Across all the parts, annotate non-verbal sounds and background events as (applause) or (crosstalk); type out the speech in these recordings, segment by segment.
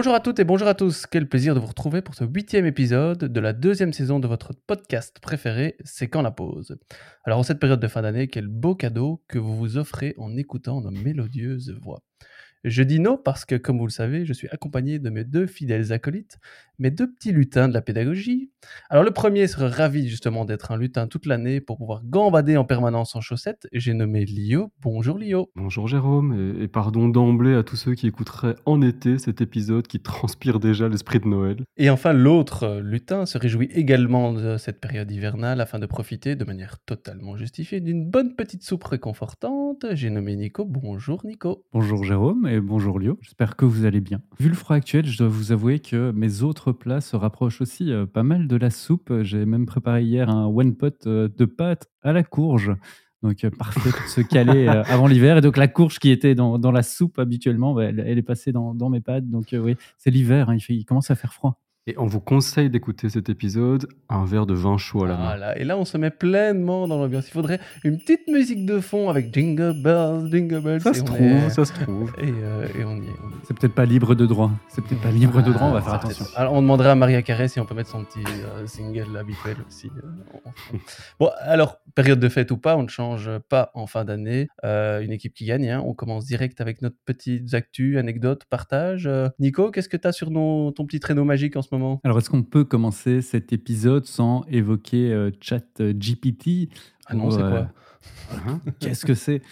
Bonjour à toutes et bonjour à tous. Quel plaisir de vous retrouver pour ce huitième épisode de la deuxième saison de votre podcast préféré, C'est quand la pause? Alors en cette période de fin d'année, quel beau cadeau que vous vous offrez en écoutant nos mélodieuses voix. Je dis non parce que, comme vous le savez, je suis accompagné de mes deux fidèles acolytes, mes deux petits lutins de la pédagogie. Alors le premier serait ravi justement d'être un lutin toute l'année pour pouvoir gambader en permanence en chaussettes. J'ai nommé Lio. Bonjour Lio. Bonjour Jérôme, et, pardon d'emblée à tous ceux qui écouteraient en été cet épisode qui transpire déjà l'esprit de Noël. Et enfin l'autre euh, lutin se réjouit également de cette période hivernale afin de profiter de manière totalement justifiée d'une bonne petite soupe réconfortante. J'ai nommé Nico. Bonjour Nico. Bonjour Jérôme et bonjour Lio. J'espère que vous allez bien. Vu le froid actuel, je dois vous avouer que mes autres plat se rapproche aussi euh, pas mal de la soupe. J'ai même préparé hier un one pot euh, de pâtes à la courge. Donc euh, parfait pour se caler (laughs) avant l'hiver. Et donc la courge qui était dans, dans la soupe habituellement, bah, elle, est passée dans, dans mes pâtes. Donc oui, c'est l'hiver, hein, il, il commence à faire froid. Et on vous conseille d'écouter cet épisode, un verre de vin chaud à la main. Et là, on se met pleinement dans l'ambiance. Il faudrait une petite musique de fond avec Jingle Bells, Jingle Bells. Ça se trouve, ça se trouve. Euh, et, on y est. C'est peut-être pas libre de droit. C'est peut-être pas libre de droit, on va faire attention. Alors, on demanderait à Maria Carré si on peut mettre son petit euh, single habituel aussi. Euh, bon, alors, période de fête ou pas, on ne change pas en fin d'année. une équipe qui gagne, hein. on commence direct avec notre petite actu, anecdote, partage. Nico, qu'est-ce que tu as sur ton petit traîneau magique en ce moment? Alors, est-ce qu'on peut commencer cet épisode sans évoquer euh, ChatGPT? Ah non, c'est quoi? euh, hein? Qu'est-ce que c'est?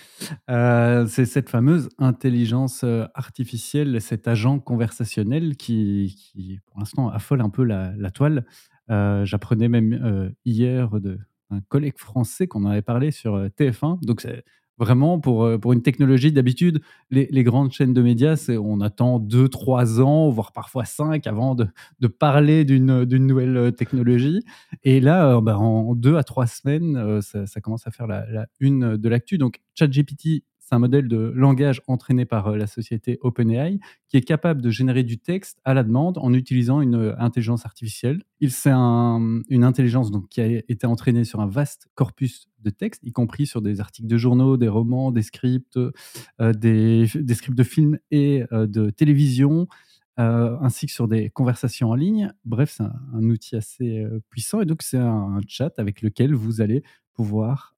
Euh, C'est cette fameuse intelligence artificielle, cet agent conversationnel qui, pour l'instant, affole un peu la, toile. J'apprenais même hier d'un collègue français qu'on avait parlé sur TF1. Donc, c'est Vraiment, pour, euh, pour une technologie, d'habitude, les, les, grandes chaînes de médias, on attend 2-3 ans, voire parfois 5 avant de, de parler d'une nouvelle euh, technologie. Et là, bah, en 2 à 3 semaines, ça, ça, commence à faire la, la une de l'actu. Donc, ChatGPT c'est un modèle de langage entraîné par euh, la société OpenAI qui est capable de générer du texte à la demande en utilisant une euh, intelligence artificielle. C'est une intelligence donc, qui a été entraînée sur un vaste corpus de textes, y compris sur des articles de journaux, des romans, des scripts, euh, des, scripts de films et de télévision, ainsi que sur des conversations en ligne. Bref, c'est un, outil assez puissant et donc c'est un, chat avec lequel vous allez pouvoir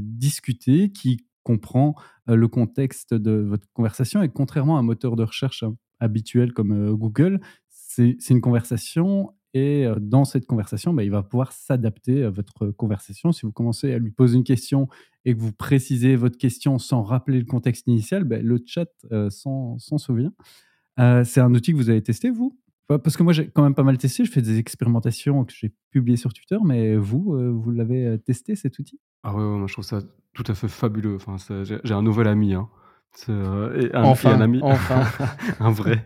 discuter, qui comprend le contexte de votre conversation. Et contrairement à un moteur de recherche habituel comme Google, c'est une conversation et dans cette conversation, bah, il va pouvoir s'adapter à votre conversation. Si vous commencez à lui poser une question et que vous précisez votre question sans rappeler le contexte initial, bah, le chat s'en souvient. c'est un outil que vous avez testé, vous? Parce que moi, j'ai quand même pas mal testé. Je fais des expérimentations que j'ai publiées sur Twitter, mais vous, vous l'avez testé, cet outil? Ah ouais, moi je trouve ça tout à fait fabuleux. Enfin, j'ai un nouvel ami, hein. Euh, un, enfin, un ami, (laughs) enfin. un vrai,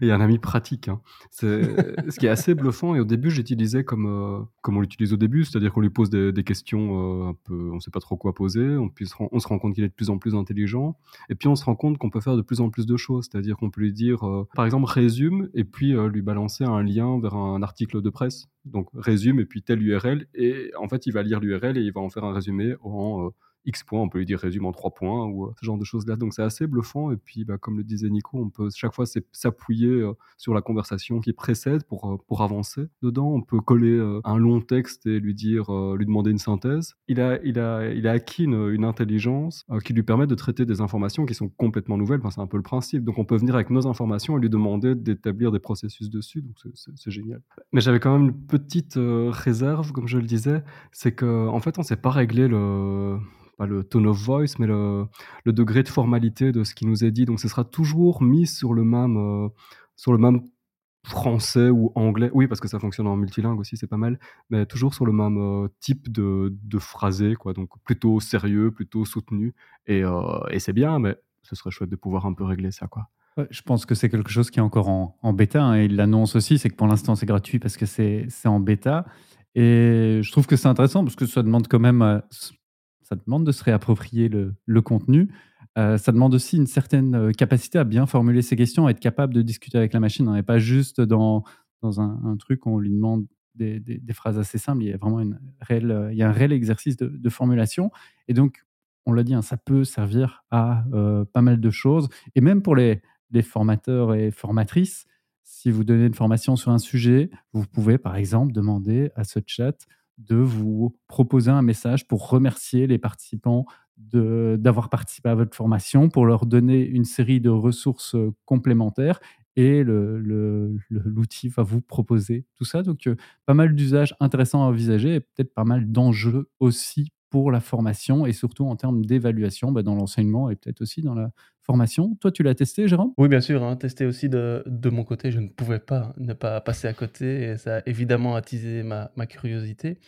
et un ami pratique. Hein. ce qui est assez bluffant. Et au début, j'utilisais comme, euh, comme on l'utilise au début, c'est-à-dire qu'on lui pose des, des questions euh, un peu, on ne sait pas trop quoi poser. On, puisse, on se rend compte qu'il est de plus en plus intelligent. Et puis on se rend compte qu'on peut faire de plus en plus de choses. C'est-à-dire qu'on peut lui dire, par exemple, résume, et puis lui balancer un lien vers un article de presse. Donc résume, et puis telle URL. Et en fait, il va lire l'URL et il va en faire un résumé en X points, on peut lui dire résume en 3 points ou euh, ce genre de choses-là. Donc c'est assez bluffant. Et puis, bah, comme le disait Nico, on peut chaque fois s'appuyer euh, sur la conversation qui précède pour, euh, pour avancer dedans. On peut coller un long texte et lui dire, lui demander une synthèse. Il a, il a, il a acquis une, intelligence qui lui permet de traiter des informations qui sont complètement nouvelles. Enfin, c'est un peu le principe. Donc on peut venir avec nos informations et lui demander d'établir des processus dessus. Donc c'est génial. Mais j'avais quand même une petite réserve, comme je le disais, c'est qu'en en fait, on ne s'est pas réglé le pas le tone of voice, mais le, degré de formalité de ce qui nous est dit. Donc ce sera toujours mis sur le même, euh, sur le même français ou anglais. Oui, parce que ça fonctionne en multilingue aussi, c'est pas mal, mais toujours sur le même euh, type de, de phrasé, quoi. Donc plutôt sérieux, plutôt soutenu. Et, euh, et c'est bien, mais ce serait chouette de pouvoir un peu régler ça, quoi. je pense que c'est quelque chose qui est encore en, en bêta. Hein, et il l'annonce aussi, c'est que pour l'instant c'est gratuit parce que c'est en bêta. Et je trouve que c'est intéressant parce que ça demande quand même ça demande de se réapproprier le, contenu. Euh, ça demande aussi une certaine euh, capacité à bien formuler ses questions, à être capable de discuter avec la machine. On n'est pas juste dans, dans un, truc où on lui demande des, phrases assez simples. Il y a vraiment euh, un réel exercice de, formulation. Et donc, on l'a dit, hein, ça peut servir à pas mal de choses. Et même pour les formateurs et formatrices, si vous donnez une formation sur un sujet, vous pouvez par exemple demander à ce chat de vous proposer un message pour remercier les participants d'avoir participé à votre formation, pour leur donner une série de ressources complémentaires et l'outil va vous proposer tout ça. Donc, pas mal d'usages intéressants à envisager et peut-être pas mal d'enjeux aussi pour la formation et surtout en termes d'évaluation bah, dans l'enseignement et peut-être aussi dans la formation. Toi, tu l'as testé, Jérôme? Oui, bien sûr, hein, testé aussi de, mon côté. Je ne pouvais pas ne pas passer à côté et ça a évidemment attisé ma, curiosité.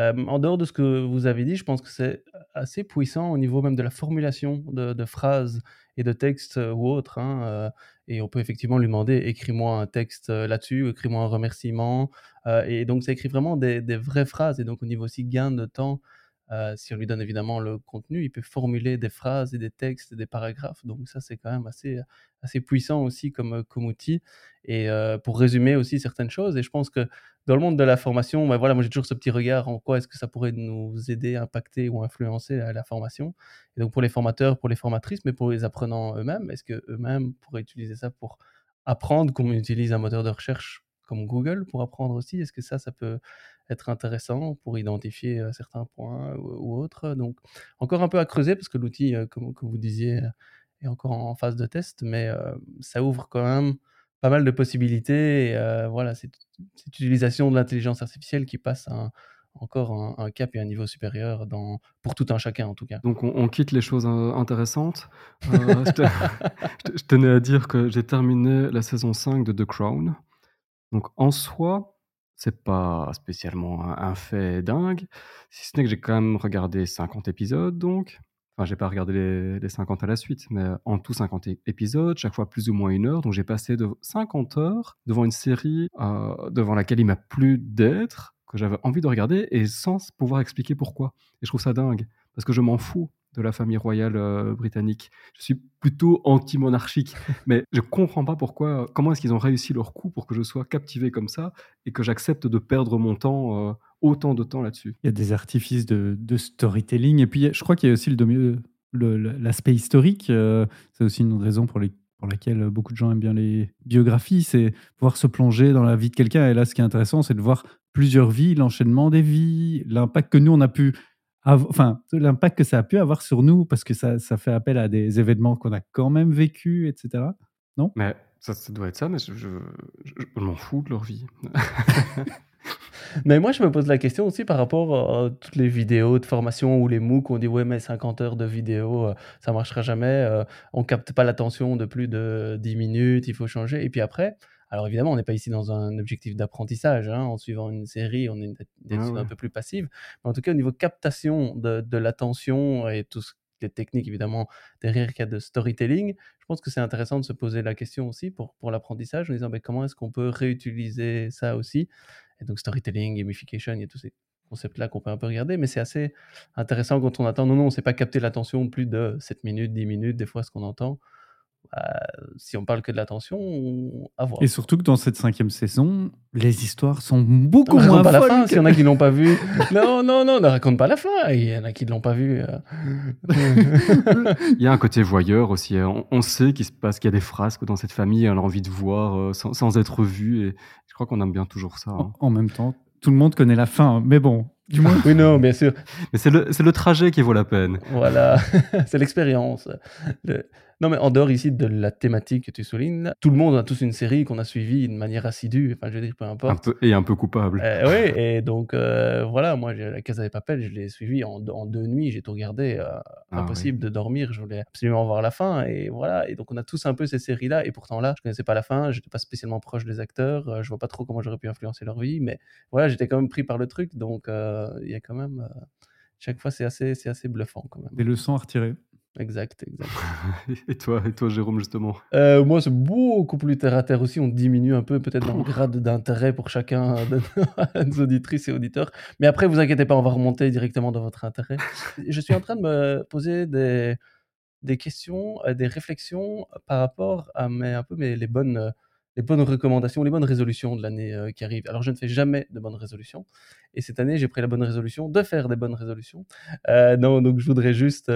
Euh, en dehors de ce que vous avez dit, je pense que c'est assez puissant au niveau même de la formulation de, phrases et de textes ou autres. Hein, euh, et on peut effectivement lui demander écris-moi un texte là-dessus, écris-moi un remerciement. Euh, et donc, ça écrit vraiment des, des, vraies phrases. Et donc, au niveau aussi gain de temps, euh, si on lui donne évidemment le contenu, il peut formuler des phrases et des textes et des paragraphes. Donc ça, c'est quand même assez, assez puissant aussi comme, comme outil. Et euh, pour résumer aussi certaines choses, et je pense que dans le monde de la formation, ben voilà, moi j'ai toujours ce petit regard en quoi est-ce que ça pourrait nous aider, impacter ou influencer la, formation. Et donc pour les formateurs, pour les formatrices, mais pour les apprenants eux-mêmes, est-ce qu'eux-mêmes pourraient utiliser ça pour apprendre comment on utilise un moteur de recherche comme Google pour apprendre aussi? Est-ce que ça, ça peut être intéressant pour identifier certains points ou, autres. Donc, encore un peu à creuser parce que l'outil, comme, vous disiez, est encore en phase de test, mais ça ouvre quand même pas mal de possibilités. Et, voilà, c'est cette utilisation de l'intelligence artificielle qui passe encore un, cap et un niveau supérieur dans, pour tout un chacun en tout cas. Donc on, quitte les choses intéressantes. (laughs) je, tenais à dire que j'ai terminé la saison 5 de The Crown. Donc en soi, c'est pas spécialement un, fait dingue, si ce n'est que j'ai quand même regardé 50 épisodes donc. Enfin, j'ai pas regardé les, les 50 à la suite, mais en tout 50 épisodes, chaque fois plus ou moins une heure. Donc j'ai passé de 50 heures devant une série euh, devant laquelle il m'a plu d'être, que j'avais envie de regarder, et sans pouvoir expliquer pourquoi. Et je trouve ça dingue, parce que je m'en fous de la famille royale euh, britannique. Je suis plutôt anti-monarchique, (laughs) mais je comprends pas pourquoi, comment est-ce qu'ils ont réussi leur coup pour que je sois captivé comme ça et que j'accepte de perdre mon temps, euh, autant de temps là-dessus. Il y a des artifices de, storytelling, et puis je crois qu'il y a aussi l'aspect le, historique. Euh, c'est aussi une raison pour, les, pour laquelle beaucoup de gens aiment bien les biographies, c'est pouvoir se plonger dans la vie de quelqu'un. Et là, ce qui est intéressant, c'est de voir plusieurs vies, l'enchaînement des vies, l'impact que nous, on a pu enfin, l'impact que ça a pu avoir sur nous, parce que ça, ça fait appel à des événements qu'on a quand même vécu, etc. Non? Mais ça, ça, doit être ça, mais je, je, m'en fous de leur vie. (laughs) mais moi, je me pose la question aussi par rapport à toutes les vidéos de formation ou les MOOC où on dit ouais, mais 50 heures de vidéo, euh, ça marchera jamais, euh, on capte pas l'attention de plus de 10 minutes, il faut changer. Et puis après, alors évidemment, on n'est pas ici dans un objectif d'apprentissage, hein, en suivant une série, on est une ah un peu plus passive, mais en tout cas au niveau captation de, l'attention et tout ce les techniques évidemment derrière qu'il y a de storytelling, je pense que c'est intéressant de se poser la question aussi pour, pour l'apprentissage en disant ben, comment est-ce qu'on peut réutiliser ça aussi? Et donc storytelling, gamification, il y a tous ces concepts-là qu'on peut un peu regarder, mais c'est assez intéressant quand on attend. Non, non, on ne sait pas capter l'attention plus de 7 minutes, 10 minutes, des fois ce qu'on entend. Bah, si on parle que de l'attention, à voir. Et surtout que dans cette cinquième saison, les histoires sont beaucoup moins pas la fin, s'il y en a qui l'ont pas vu. (laughs) non, non, non, ne raconte pas la fin. Il y en a qui ne l'ont pas vu. Euh. (laughs) il y a un côté voyeur aussi. Hein. On, sait qu'il se passe qu'il y a des frasques dans cette famille, on a envie de voir euh, sans, être vu. Et je crois qu'on aime bien toujours ça. Hein. En, même temps, tout le monde connaît la fin, mais bon, du moins. Oui, non, bien sûr. Mais c'est le, le, trajet qui vaut la peine. Voilà, (laughs) c'est l'expérience. Le, non, mais en dehors ici de la thématique que tu soulignes, tout le monde a tous une série qu'on a suivie de manière assidue, enfin je veux dire, peu importe. Un peu, et un peu coupable. Euh, oui, et donc euh, voilà, moi la Casa des Papel, je l'ai suivie en, deux nuits, j'ai tout regardé, euh, ah impossible de dormir, je voulais absolument voir la fin, et voilà, et donc on a tous un peu ces séries-là, et pourtant là, je connaissais pas la fin, j'étais pas spécialement proche des acteurs, je vois pas trop comment j'aurais pu influencer leur vie, mais voilà, j'étais quand même pris par le truc, donc il y a quand même chaque fois c'est assez c'est assez bluffant quand même. Des leçons à retirer? Exact, exact. (laughs) et toi, et toi, Jérôme, justement? Euh, Moi, c'est beaucoup plus terre à terre aussi. On diminue un peu, peut-être dans le grade d'intérêt pour chacun (laughs) de nos auditrices et auditeurs. Mais après, vous inquiétez pas, on va remonter directement dans votre intérêt. Je suis en train de me poser des, des questions, euh, des réflexions par rapport à mes, un peu mes, les bonnes les bonnes recommandations, les bonnes résolutions de l'année euh, qui arrive. Alors, je ne fais jamais de bonnes résolutions. Et cette année, j'ai pris la bonne résolution de faire des bonnes résolutions. non, donc je voudrais juste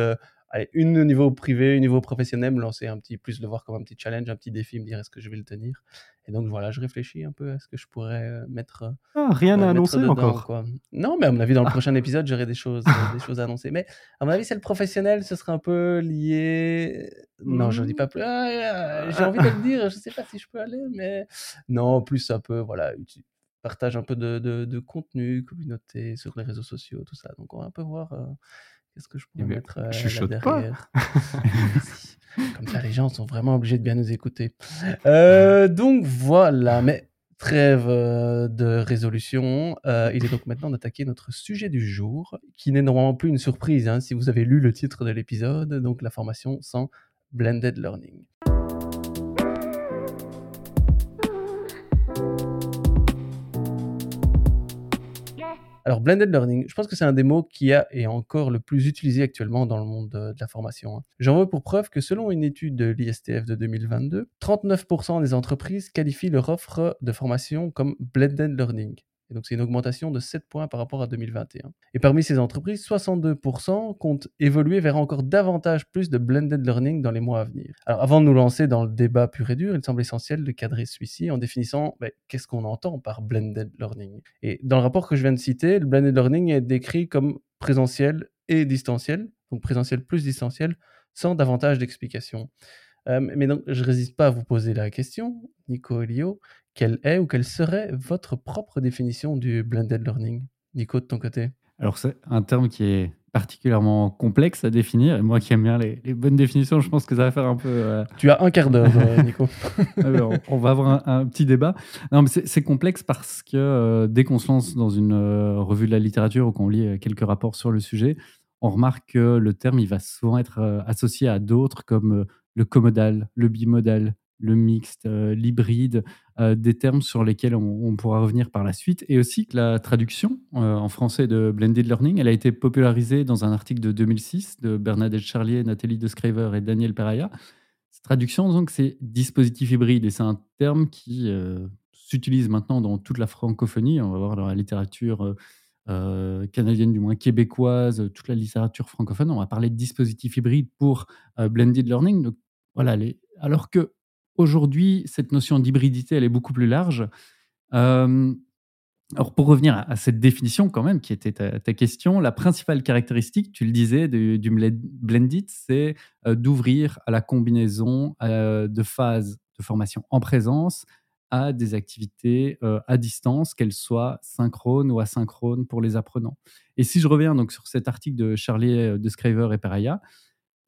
allez, une au niveau privé, une au niveau professionnel, me lancer un petit, plus le voir comme un petit challenge, un petit défi, me dire est-ce que je vais le tenir? Et donc voilà, je réfléchis un peu à ce que je pourrais euh, mettre. euh, Ah, rien ouais, à annoncer dedans, encore. quoi. Non, mais à mon avis, dans le (laughs) prochain épisode, j'aurai des choses, euh, des choses à annoncer. Mais à mon avis, c'est le professionnel, ce sera un peu lié. Non, je ne dis pas plus. Ah, ah, J'ai envie de le dire, je ne sais pas si je peux aller, mais non, plus un peu, voilà, partage un peu de, de, de contenu, communauté sur les réseaux sociaux, tout ça. Donc on va un peu voir euh, qu'est-ce que je pourrais mais mettre euh, là chuchote pas. derrière? (laughs) Comme ça, les gens sont vraiment obligés de bien nous écouter. Euh, donc voilà, mais trêve euh, de résolution. Euh, il est donc maintenant d'attaquer notre sujet du jour, qui n'est normalement plus une surprise hein, si vous avez lu le titre de l'épisode, donc la formation sans blended learning. Alors, blended learning, je pense que c'est un des mots qui a et encore le plus utilisé actuellement dans le monde de, la formation. hein. J'en veux pour preuve que selon une étude de l'ISTF de 2022, 39% des entreprises qualifient leur offre de formation comme blended learning. Donc, c'est une augmentation de 7 points par rapport à 2021. Et parmi ces entreprises, 62% comptent évoluer vers encore davantage plus de blended learning dans les mois à venir. Alors, avant de nous lancer dans le débat pur et dur, il semble essentiel de cadrer celui-ci en définissant ben, qu'est-ce qu'on entend par blended learning. Et dans le rapport que je viens de citer, le blended learning est décrit comme présentiel et distanciel, donc présentiel plus distanciel, sans davantage d'explications. Euh, mais donc, je résiste pas à vous poser la question, Nico et Lio, quelle est ou quelle serait votre propre définition du blended learning? Nico, de ton côté? Alors, c'est un terme qui est particulièrement complexe à définir. Et moi qui aime bien les, les bonnes définitions, je pense que ça va faire un peu. euh, Tu as un quart d'heure, euh, Nico. (laughs) Alors, on va avoir un, un petit débat. Non, mais c'est complexe parce que euh, dès qu'on se lance dans une euh, revue de la littérature ou qu'on lit quelques rapports sur le sujet, on remarque que le terme il va souvent être associé à d'autres comme le comodal, le bimodal, le mixte, euh, l'hybride, euh, des termes sur lesquels on, pourra revenir par la suite. Et aussi que la traduction euh, en français de blended learning, elle a été popularisée dans un article de 2006 de Bernadette Charlier, Nathalie Descraver et Daniel Peraya. Cette traduction, donc, c'est dispositif hybride et c'est un terme qui s'utilise maintenant dans toute la francophonie. On va voir dans la littérature canadienne, du moins québécoise, toute la littérature francophone. On va parler de dispositif hybride pour blended learning. Alors que aujourd'hui, cette notion d'hybridité, elle est beaucoup plus large. Euh, alors, pour revenir à, cette définition, quand même, qui était ta, question, la principale caractéristique, tu le disais, du, du blend- blended, c'est euh, d'ouvrir à la combinaison euh, de phases de formation en présence à des activités à distance, qu'elles soient synchrones ou asynchrones pour les apprenants. Et si je reviens donc sur cet article de Charlie de Scriver et Peraya,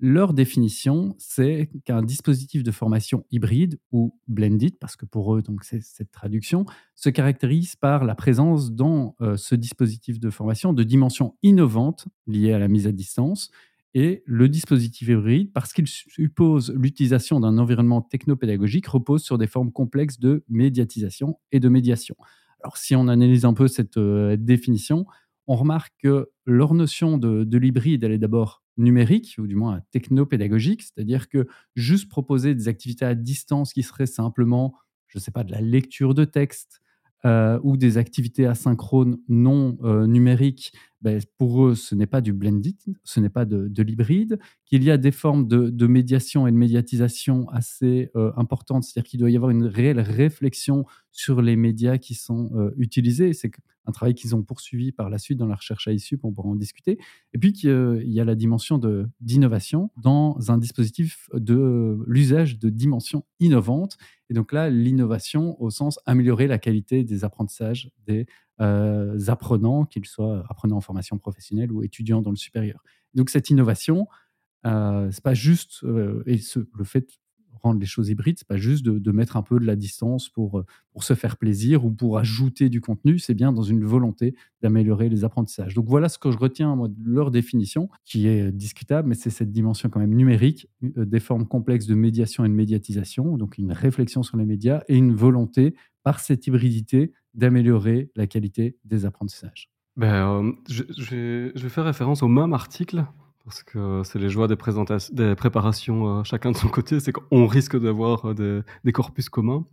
leur définition, c'est qu'un dispositif de formation hybride ou blended, parce que pour eux, donc c'est cette traduction, se caractérise par la présence dans euh, ce dispositif de formation de dimensions innovantes liées à la mise à distance et le dispositif hybride, parce qu'il suppose l'utilisation d'un environnement technopédagogique, repose sur des formes complexes de médiatisation et de médiation. Alors si on analyse un peu cette euh, définition, on remarque que leur notion de, de l'hybride, elle est d'abord numérique, ou du moins technopédagogique, c'est-à-dire que juste proposer des activités à distance qui seraient simplement, je ne sais pas, de la lecture de texte euh, ou des activités asynchrones non euh, numériques, ben, pour eux, ce n'est pas du blended, ce n'est pas de, de l'hybride, qu'il y a des formes de, médiation et de médiatisation assez euh, importantes, c'est-à-dire qu'il doit y avoir une réelle réflexion sur les médias qui sont euh, utilisés. C'est un travail qu'ils ont poursuivi par la suite dans la recherche à ISUP, on pourra en discuter. Et puis qu'il y a la dimension d'innovation dans un dispositif de l'usage de dimensions innovantes. Et donc là, l'innovation au sens améliorer la qualité des apprentissages des euh, apprenants, qu'ils soient apprenants en formation professionnelle ou étudiants dans le supérieur. Donc cette innovation, euh, c'est pas juste, euh, le fait rendre les choses hybrides, c'est pas juste de, mettre un peu de la distance pour, euh, pour se faire plaisir ou pour ajouter du contenu, c'est bien dans une volonté d'améliorer les apprentissages. Donc voilà ce que je retiens de leur définition, qui est euh, discutable, mais c'est cette dimension quand même numérique, euh, des formes complexes de médiation et de médiatisation, donc une réflexion sur les médias et une volonté, par cette hybridité, d'améliorer la qualité des apprentissages. Ben, je, je je vais faire référence au même article, parce que c'est les joies des, préparations euh, chacun de son côté, c'est qu'on risque d'avoir euh, des, corpus communs.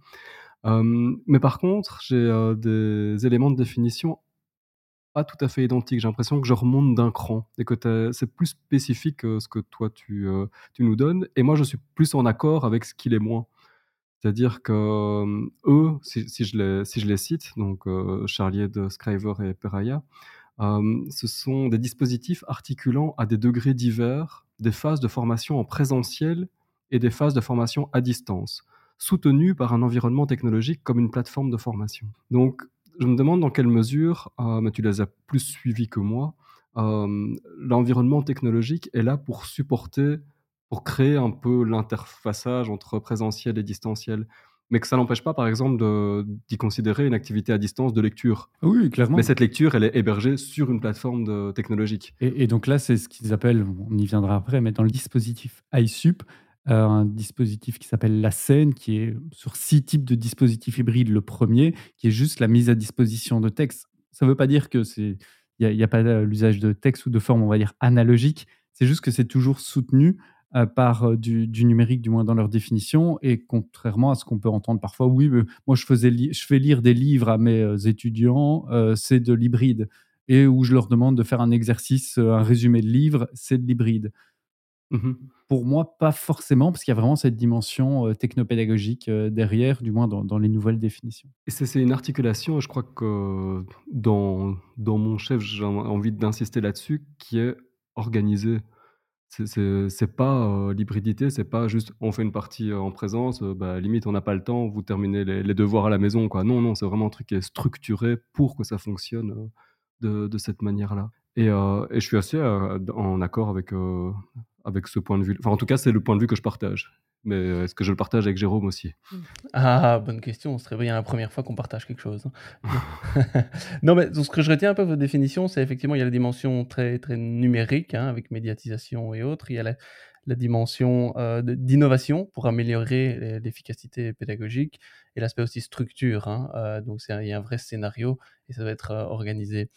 Euh, mais par contre, j'ai des éléments de définition pas tout à fait identiques. J'ai l'impression que je remonte d'un cran et que c'est plus spécifique que ce que toi tu, nous donnes. Et moi, je suis plus en accord avec ce qu'il est moins. C'est-à-dire que eux, si, je les, cite, donc Charlier de Scriver et Peraya, ce sont des dispositifs articulant à des degrés divers des phases de formation en présentiel et des phases de formation à distance, soutenues par un environnement technologique comme une plateforme de formation. Donc, je me demande dans quelle mesure, euh, mais tu les as plus suivis que moi, euh, l'environnement technologique est là pour supporter, pour créer un peu l'interfaçage entre présentiel et distanciel mais que ça n'empêche pas, par exemple, d'y considérer une activité à distance de lecture. Oui, clairement. Mais cette lecture, elle est hébergée sur une plateforme de, technologique. Et, donc là, c'est ce qu'ils appellent, on y viendra après, mais dans le dispositif iSup, euh, un dispositif qui s'appelle la scène, qui est sur six types de dispositifs hybrides. Le premier, qui est juste la mise à disposition de texte. Ça ne veut pas dire que c'est il n'y a, a, pas l'usage de texte ou de forme, on va dire, analogique. C'est juste que c'est toujours soutenu euh, par euh, du, numérique, du moins dans leur définition. Et contrairement à ce qu'on peut entendre parfois, oui, mais moi je, faisais je fais lire des livres à mes euh, étudiants, c'est de l'hybride. Et où je leur demande de faire un exercice, un résumé de livre, c'est de l'hybride. Mmh Pour moi, pas forcément, parce qu'il y a vraiment cette dimension technopédagogique derrière, du moins dans, les nouvelles définitions. Et c'est une articulation, je crois que dans, dans mon chef, j'ai envie d'insister là-dessus, qui est organisée. C'est pas, l'hybridité, c'est pas juste on fait une partie, en présence, bah, limite on n'a pas le temps, vous terminez les devoirs à la maison, quoi. Non, non, c'est vraiment un truc qui est structuré pour que ça fonctionne, de cette manière-là et je suis assez, en accord avec, avec ce point de vue. Enfin, en tout cas, c'est le point de vue que je partage. Mais euh, est-ce que je le partage avec Jérôme aussi? (laughs) Ah, bonne question. Ce serait bien la première fois qu'on partage quelque chose. Hein. (laughs) non, mais ce que je retiens un peu votre définition, c'est effectivement, il y a la dimension très, très numérique, hein, avec médiatisation et autres. Il y a la, dimension euh, d'innovation pour améliorer l'efficacité pédagogique et l'aspect aussi structure. Hein, euh, donc, il y a un vrai scénario et ça doit être organisé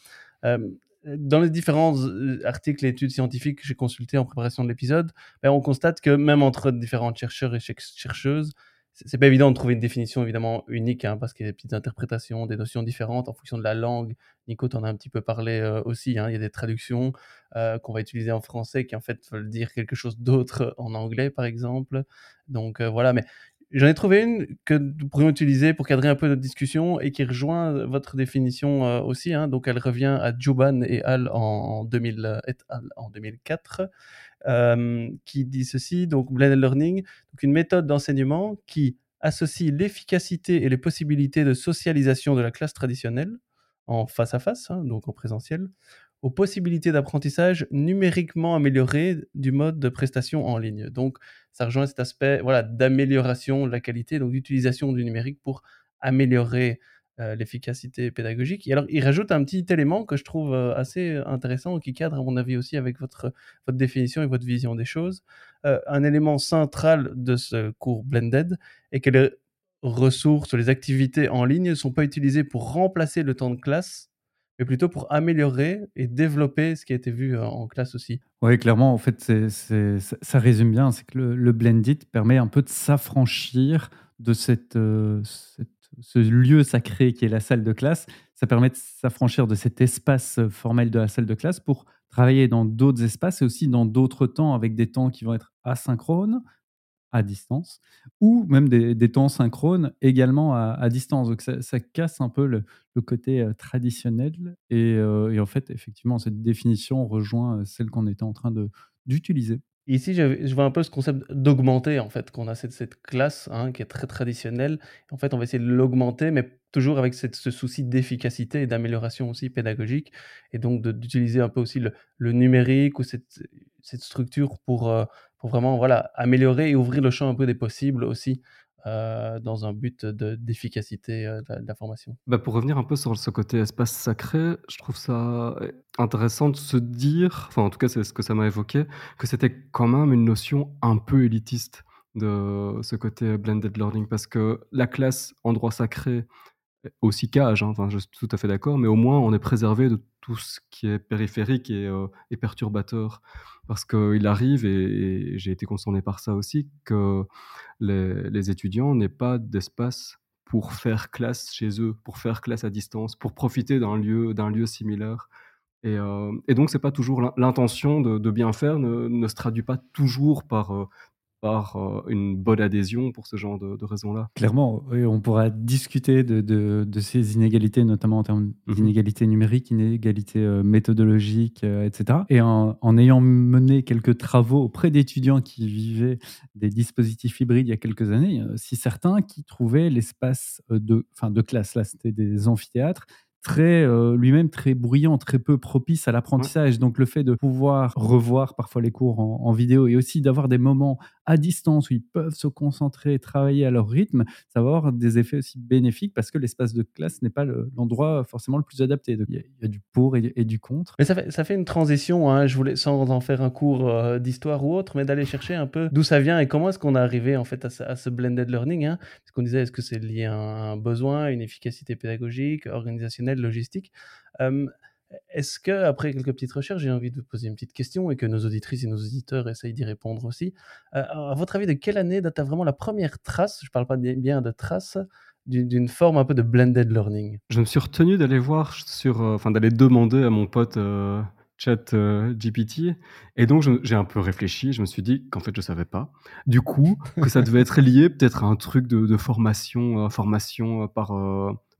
dans les différents euh, articles et études scientifiques que j'ai consultés en préparation de l'épisode, ben, on constate que même entre différents chercheurs et chercheuses, c'est pas évident de trouver une définition évidemment unique, hein, parce qu'il y a des petites interprétations, des notions différentes en fonction de la langue. Nico, en as un petit peu parlé euh, aussi. Hein. il y a des traductions euh, qu'on va utiliser en français qui en fait veulent dire quelque chose d'autre en anglais, par exemple. Donc voilà, mais J'en ai trouvé une que nous pourrions utiliser pour cadrer un peu notre discussion et qui rejoint votre définition euh, aussi. Hein. Donc, elle revient à Juban et Al en, 2000, en 2004, euh, qui dit ceci donc, blended learning, donc une méthode d'enseignement qui associe l'efficacité et les possibilités de socialisation de la classe traditionnelle en face à face, hein, donc en présentiel, aux possibilités d'apprentissage numériquement améliorées du mode de prestation en ligne. Donc, ça rejoint cet aspect voilà, d'amélioration de la qualité, donc d'utilisation du numérique pour améliorer euh, l'efficacité pédagogique. Et alors, il rajoute un petit élément que je trouve euh, assez intéressant, qui cadre, à mon avis, aussi avec votre, votre définition et votre vision des choses. Euh, un élément central de ce cours Blended est que les ressources, les activités en ligne ne sont pas utilisées pour remplacer le temps de classe, mais plutôt pour améliorer et développer ce qui a été vu euh, en classe aussi. Oui, clairement, en fait, ça résume bien, c'est que le, blended permet un peu de s'affranchir de euh, ce lieu sacré qui est la salle de classe. Ça permet de s'affranchir de cet espace formel de la salle de classe pour travailler dans d'autres espaces et aussi dans d'autres temps avec des temps qui vont être asynchrones, à distance, ou même des, temps synchrones également à, distance. Donc ça, casse un peu le, côté euh, traditionnel. Euh, et, en fait, effectivement, cette définition rejoint euh, celle qu'on était en train d'utiliser. Ici, je vois un peu ce concept d'augmenter, en fait, qu'on a cette, classe hein, qui est très traditionnelle. En fait, on va essayer de l'augmenter, mais toujours avec ce souci d'efficacité et d'amélioration aussi pédagogique. Et donc, d'utiliser un peu aussi le, numérique ou cette, structure pour, pour vraiment voilà, améliorer et ouvrir le champ un peu des possibles aussi. Dans un but d'efficacité de, de, la formation. Bah pour revenir un peu sur ce côté espace sacré, je trouve ça intéressant de se dire, enfin en tout cas c'est ce que ça m'a évoqué, que c'était quand même une notion un peu élitiste de ce côté blended learning, parce que la classe en droit sacré, aussi cage, hein, je suis tout à fait d'accord, mais au moins on est préservé de tout ce qui est périphérique et, euh, perturbateur. Parce qu'il arrive, et, j'ai été concerné par ça aussi, que les, étudiants n'aient pas d'espace pour faire classe chez eux, pour faire classe à distance, pour profiter d'un lieu, d'un lieu similaire. Et, euh, donc, c'est pas toujours l'intention de, bien faire ne, ne, se traduit pas toujours par, euh, par euh, une bonne adhésion pour ce genre de, de raisons-là. Clairement, oui, on pourra discuter de, de, de, ces inégalités, notamment en termes mmh d'inégalités numériques, inégalités euh, méthodologiques, euh, etc. Et en, en, ayant mené quelques travaux auprès d'étudiants qui vivaient des dispositifs hybrides il y a quelques années, si certains qui trouvaient l'espace de, enfin de classe, là c'était des amphithéâtres, très euh, lui-même très bruyant, très peu propice à l'apprentissage. Donc le fait de pouvoir revoir parfois les cours en, vidéo et aussi d'avoir des moments à distance où ils peuvent se concentrer, travailler à leur rythme, ça va avoir des effets aussi bénéfiques parce que l'espace de classe n'est pas l'endroit forcément le plus adapté. Donc, il, y a, du pour et, du contre. Mais ça fait, une transition, hein, je voulais, sans en faire un cours euh, d'histoire ou autre, mais d'aller chercher un peu d'où ça vient et comment est-ce qu'on est arrivé en fait à, ce blended learning. Hein, parce qu'on disait, est-ce que c'est lié à un besoin, une efficacité pédagogique, organisationnelle logistique? Est-ce que, après quelques petites recherches, j'ai envie de vous poser une petite question et que nos auditrices et nos auditeurs essayent d'y répondre aussi. à votre avis, de quelle année date vraiment la première trace, je ne parle pas bien de trace, d'une forme un peu de blended learning? Je me suis retenu d'aller voir sur, enfin d'aller demander à mon pote chat GPT. Et donc, j'ai un peu réfléchi. Je me suis dit qu'en fait, je savais pas. Du coup, que ça devait être lié peut-être à un truc de, de formation, formation par,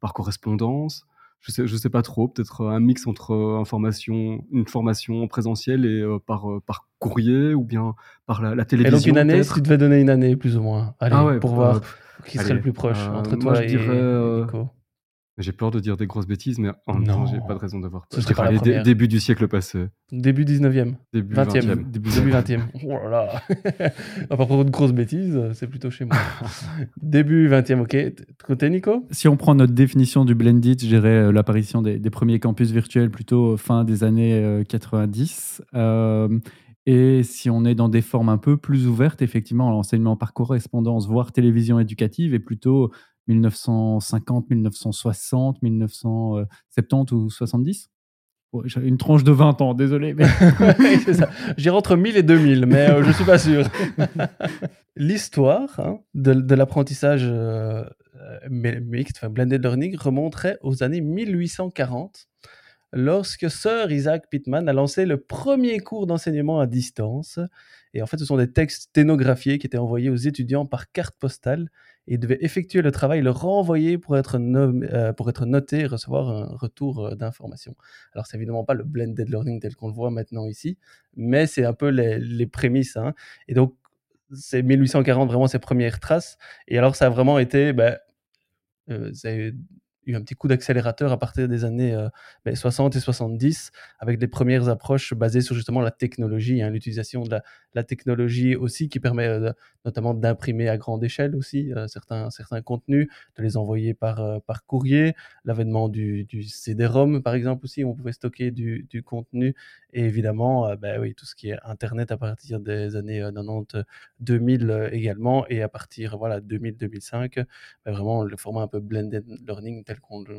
par correspondance, je sais, je sais pas trop, peut-être un mix entre euh, information, une formation présentielle et euh, par, euh, par courrier ou bien par la, télévision. Et donc une année, si tu devais donner une année plus ou moins, allez, ah pour voir qui serait le plus proche entre toi et, Nico. J'ai peur de dire des grosses bêtises, mais en même temps, j'ai pas de raison d'avoir peur. Je dirais les début du siècle passé. Début 19e. Début 20e. Début 20e. (laughs) Oh là là. (laughs) à propos de grosses bêtises, c'est plutôt chez moi. début 20e, ok. Côté Nico? Si on prend notre définition du blended, je dirais euh, l'apparition des, premiers campus virtuels plutôt fin des années 90. Euh, euh, et si on est dans des formes un peu plus ouvertes, effectivement, l'enseignement par correspondance, voire télévision éducative, est plutôt 1950, 1960, 1970 ou 70 J'ai une tranche de 20 ans, désolé. Mais... (laughs) J'irai entre 1000 et 2000, mais euh, je ne suis pas sûr. (laughs) L'histoire hein, de, l'apprentissage euh, mixte, enfin blended learning, remonterait aux années 1840 lorsque Sir Isaac Pittman a lancé le premier cours d'enseignement à distance. Et en fait, ce sont des textes sténographiés qui étaient envoyés aux étudiants par carte postale et devaient effectuer le travail, le renvoyer pour être, euh, pour être noté et recevoir un retour euh, d'information. Alors, c'est évidemment pas le blended learning tel qu'on le voit maintenant ici, mais c'est un peu les, prémices. Hein. Et donc, c'est 1840 vraiment ses premières traces. Et alors, ça a vraiment été, ben, euh, eu un petit coup d'accélérateur à partir des années 60 euh, ben, et 70, avec les premières approches basées sur justement la technologie, hein, l'utilisation de la, technologie aussi qui permet euh, notamment d'imprimer à grande échelle aussi euh, certains, contenus, de les envoyer par, courrier, l'avènement du, CD-ROM par exemple aussi, où on pouvait stocker du, contenu, et évidemment ben, tout ce qui est Internet à partir des années 90, 2000 également, et à partir voilà 2000-2005, ben, vraiment le format un peu blended learning qu'on le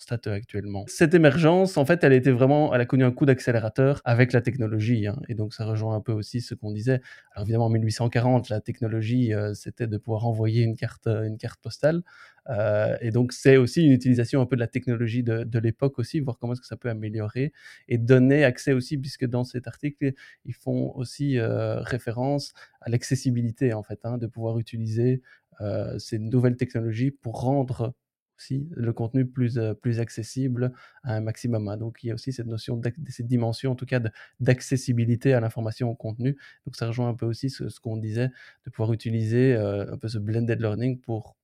constate actuellement. Cette émergence, en fait, elle a connu un coup d'accélérateur avec la technologie, hein, et donc ça rejoint un peu aussi ce qu'on disait. Alors évidemment, en 1840, la technologie, euh, c'était de pouvoir envoyer une carte, euh, une carte postale, euh, et donc c'est aussi une utilisation un peu de la technologie de, de l'époque aussi, voir comment est-ce que ça peut améliorer et donner accès aussi, puisque dans cet article, ils font aussi référence à l'accessibilité en fait, hein, de pouvoir utiliser ces nouvelles technologies pour rendre le contenu plus, euh, plus accessible à un maximum. Hein. Donc il y a aussi cette notion, cette dimension en tout cas d'accessibilité à l'information au contenu. Donc ça rejoint un peu aussi ce, qu'on disait, de pouvoir utiliser euh, un peu ce blended learning pour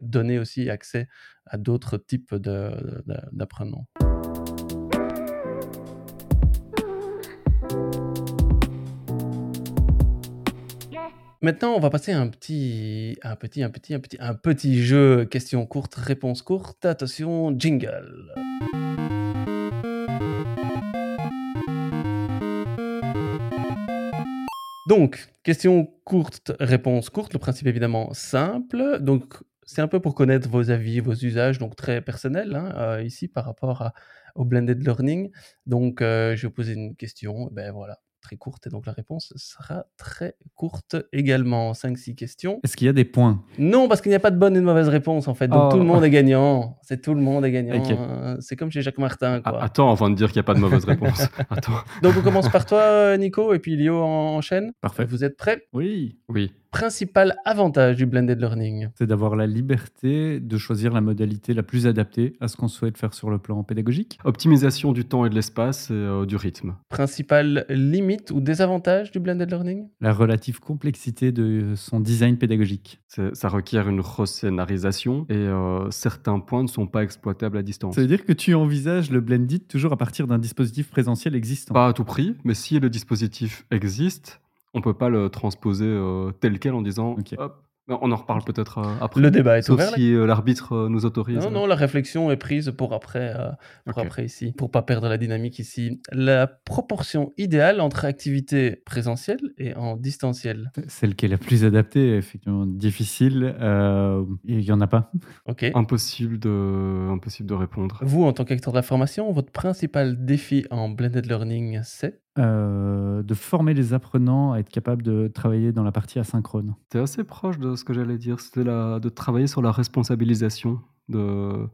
donner aussi accès à d'autres types d'apprenants. Maintenant, on va passer à un petit, un petit, un petit, un petit, un petit jeu questions courtes, réponses courtes. Attention, jingle. Donc, questions courtes, réponses courtes. Le principe évidemment simple. Donc, c'est un peu pour connaître vos avis, vos usages, donc très personnels hein, euh, ici par rapport au blended learning. Donc, euh, je vais poser une question. Ben voilà, très courte et donc la réponse sera très courte également. 5-6 questions. Est-ce qu'il y a des points? Non, parce qu'il n'y a pas de bonne et de mauvaise réponse en fait. Donc Oh. tout le monde est gagnant. C'est tout le monde est gagnant. Euh, C'est comme chez Jacques Martin. Ah, attends, avant de dire qu'il n'y a pas de mauvaise réponse. (laughs) Attends. Donc on commence par toi, Nico, et puis Lio en- enchaîne. Parfait. Vous êtes prêts? Oui. Oui. Principal avantage du blended learning. C'est d'avoir la liberté de choisir la modalité la plus adaptée à ce qu'on souhaite faire sur le plan pédagogique. Optimisation du temps et de l'espace et euh, du rythme. Principal limite ou désavantage du blended learning? La relative complexité de son design pédagogique. Ça requiert une rescénarisation et euh, certains points ne sont pas exploitables à distance. Ça veut dire que tu envisages le blended toujours à partir d'un dispositif présentiel existant. Pas à tout prix, mais si le dispositif existe, on peut pas le transposer euh, tel quel en disant Ok. hop. Non, On en reparle peut-être euh, après. Le débat est Sauf ouvert. si euh, l'arbitre nous autorise. Non, non, la réflexion est prise pour après, pour après ici, pour pas perdre la dynamique ici. La proportion idéale entre activité présentielle et en distanciel. Celle qui est la plus adaptée, effectivement, difficile. euh, Il n'y en a pas. Ok. Impossible de, impossible de répondre. Vous, en tant qu'acteur de la formation, votre principal défi en blended learning, c'est? Euh, de former les apprenants à être capables de travailler dans la partie asynchrone. T'es assez proche de ce que j'allais dire. C'était la- de travailler sur la responsabilisation de,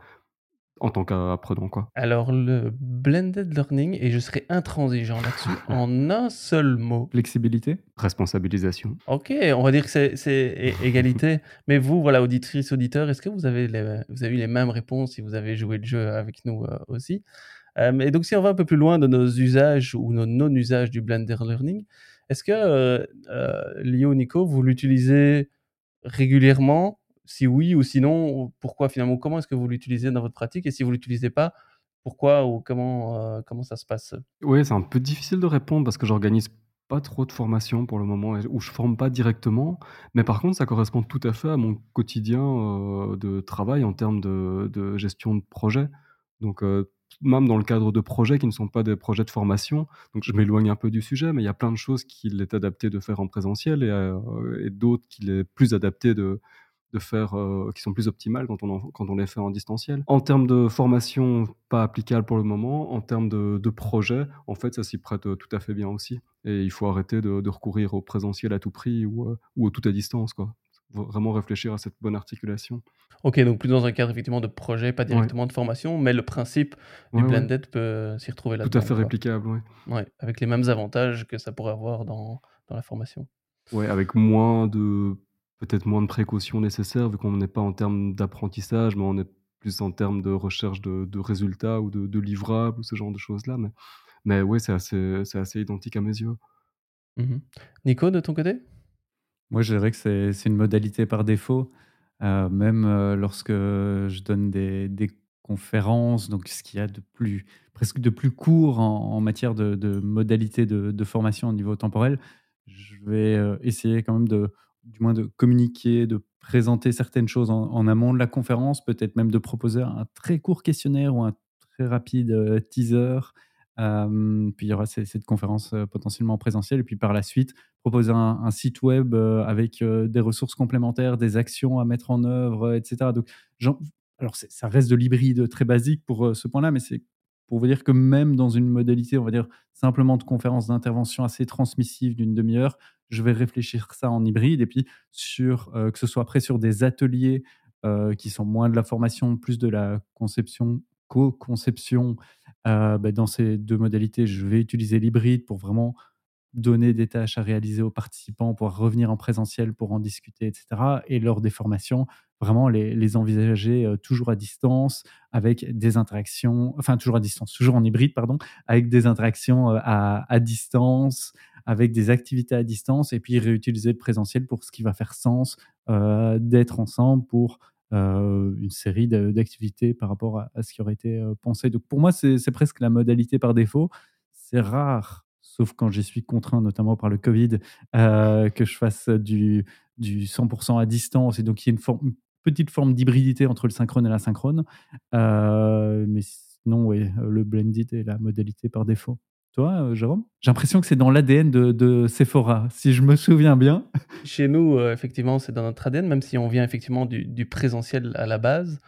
en tant qu'apprenant, quoi. alors le blended learning, et je serai intransigeant là-dessus, (laughs) en un seul mot. Flexibilité Responsabilisation. Ok, on va dire que c'est- c'est égalité. (laughs) Mais vous, voilà, auditrice, auditeur, est-ce que vous avez, les- vous avez eu les mêmes réponses si vous avez joué le jeu avec nous euh, aussi? Euh, Et donc, si on va un peu plus loin de nos usages ou nos non-usages du blended learning, est-ce que, euh, euh, Lio, Nico, vous l'utilisez régulièrement? Si oui ou sinon, pourquoi finalement Comment est-ce que vous l'utilisez dans votre pratique? Et si vous l'utilisez pas, pourquoi ou comment, euh, comment ça se passe? Oui, c'est un peu difficile de répondre parce que j'organise pas trop de formations pour le moment où je forme pas directement. Mais par contre, ça correspond tout à fait à mon quotidien euh, de travail en termes de, gestion de projet. Donc, euh, même dans le cadre de projets qui ne sont pas des projets de formation, donc je m'éloigne un peu du sujet, mais il y a plein de choses qu'il est adapté de faire en présentiel et, euh, d'autres qu'il est plus adapté de, de faire, euh, qui sont plus optimales quand on, quand on les fait en distanciel. En termes de formation, pas applicable pour le moment. En termes de, projet, en fait, ça s'y prête euh, tout à fait bien aussi. Et il faut arrêter de, recourir au présentiel à tout prix ou, ou au tout à distance, quoi. Vraiment réfléchir à cette bonne articulation. Ok, donc plus dans un cadre effectivement de projet, pas directement de formation, mais le principe du Ouais, ouais. blended peut s'y retrouver là-dedans. Tout à fait quoi. réplicable, ouais. Ouais, avec les mêmes avantages que ça pourrait avoir dans, dans la formation. Ouais, avec moins de peut-être moins de précautions nécessaires vu qu'on n'est pas en termes d'apprentissage, mais on est plus en termes de recherche de, de résultats ou de, de livrables ou ce genre de choses-là. Mais, mais ouais, c'est assez, assez identique à mes yeux. Mhm. Nico, de ton côté? Moi, je dirais que c'est une modalité par défaut. Euh, même euh, lorsque je donne des, conférences, donc ce qu'il y a de plus, presque de plus court en, matière de, modalité de, formation au niveau temporel, je vais euh, essayer quand même de, du moins de communiquer, de présenter certaines choses en, amont de la conférence, peut-être même de proposer un très court questionnaire ou un très rapide teaser. Puis il y aura cette conférence euh, potentiellement en présentiel, et puis par la suite, proposer un, site web avec des ressources complémentaires, des actions à mettre en œuvre, etc. Donc, alors ça reste de l'hybride très basique pour ce point-là, mais c'est pour vous dire que même dans une modalité, on va dire simplement de conférence d'intervention assez transmissive d'une demi-heure, je vais réfléchir ça en hybride, et puis sur que ce soit après sur des ateliers qui sont moins de la formation, plus de la conception, co-conception. Euh, bah, dans ces deux modalités, je vais utiliser l'hybride pour vraiment donner des tâches à réaliser aux participants, pour revenir en présentiel pour en discuter, etc. Et lors des formations, vraiment les, envisager euh, toujours à distance, avec des interactions, enfin toujours à distance, toujours en hybride, pardon, avec des interactions euh, à, à distance, avec des activités à distance, et puis réutiliser le présentiel pour ce qui va faire sens d'être ensemble pour une série d'activités par rapport à, ce qui aurait été euh, pensé. Donc pour moi, c'est presque la modalité par défaut. C'est rare, sauf quand j'y suis contraint, notamment par le Covid, euh, que je fasse du, du 100% à distance et donc il y a une, petite forme d'hybridité entre le synchrone et l'asynchrone. Euh, mais sinon, oui, le blended est la modalité par défaut. Toi, euh, Jérôme? J'ai l'impression que c'est dans l'ADN de, Sephora, si je me souviens bien. (laughs) Chez nous, euh, effectivement, c'est dans notre ADN, même si on vient effectivement du, présentiel à la base.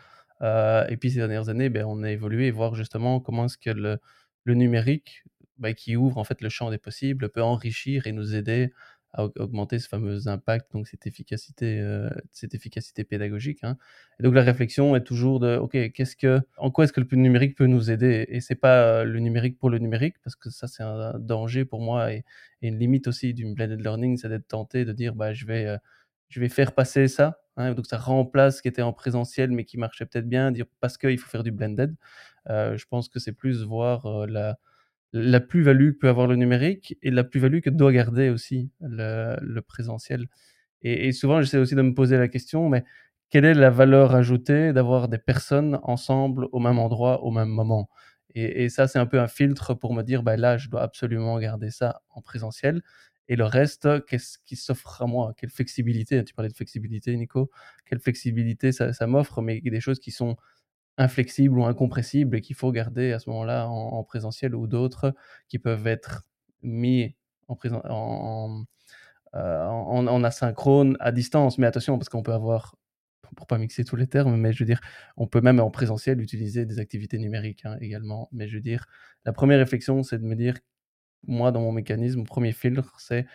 Euh, et puis ces dernières années, ben, on a évolué et voir justement comment est-ce que le, numérique bah, qui ouvre en fait le champ des possibles, peut enrichir et nous aider à augmenter ce fameux impact, donc cette efficacité, euh, cette efficacité pédagogique. Hein. Et donc la réflexion est toujours de, ok, qu'est-ce que, en quoi est-ce que le numérique peut nous aider? Et c'est pas euh, le numérique pour le numérique, parce que ça c'est un danger pour moi et, une limite aussi du blended learning, c'est d'être tenté de dire, bah je vais, euh, je vais faire passer ça, hein, donc ça remplace ce qui était en présentiel mais qui marchait peut-être bien, dire parce qu'il faut faire du blended. je pense que c'est plus voir la la plus-value que peut avoir le numérique et la plus-value que doit garder aussi le, présentiel. Et, souvent, j'essaie aussi de me poser la question, mais quelle est la valeur ajoutée d'avoir des personnes ensemble au même endroit, au même moment? Et, ça, c'est un peu un filtre pour me dire, bah, là, je dois absolument garder ça en présentiel. Et le reste, qu'est-ce qui s'offre à moi? Quelle flexibilité? Tu parlais de flexibilité, Nico. Quelle flexibilité ça, ça m'offre, mais des choses qui sont inflexibles ou incompressibles et qu'il faut garder à ce moment-là en, présentiel ou d'autres qui peuvent être mis en, euh, en, en, asynchrone à distance. Mais attention, parce qu'on peut avoir, pour pas mixer tous les termes, mais je veux dire, on peut même en présentiel utiliser des activités numériques hein, également. Mais je veux dire, la première réflexion, c'est de me dire, moi, dans mon mécanisme, premier filtre, c'est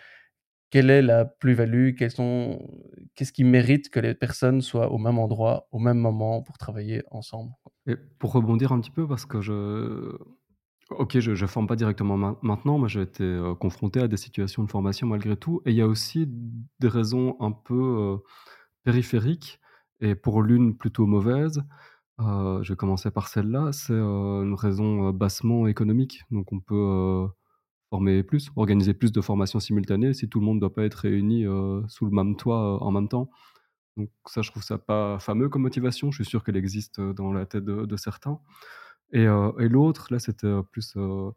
quelle est la plus-value? Qu'est-ce qui mérite que les personnes soient au même endroit, au même moment pour travailler ensemble? Et pour rebondir un petit peu, parce que je. Ok, je ne forme pas directement maintenant, mais j'ai été euh, confronté à des situations de formation malgré tout. Et il y a aussi des raisons un peu euh, périphériques, et pour l'une plutôt mauvaise. Euh, je vais commencer par celle-là. C'est une raison bassement économique. Donc on peut former plus, organiser plus de formations simultanées si tout le monde ne doit pas être réuni euh, sous le même toit euh, en même temps. Donc ça, je trouve ça pas fameux comme motivation. Je suis sûr qu'elle existe euh, dans la tête de, certains. Et, l'autre, là, c'était plus dans,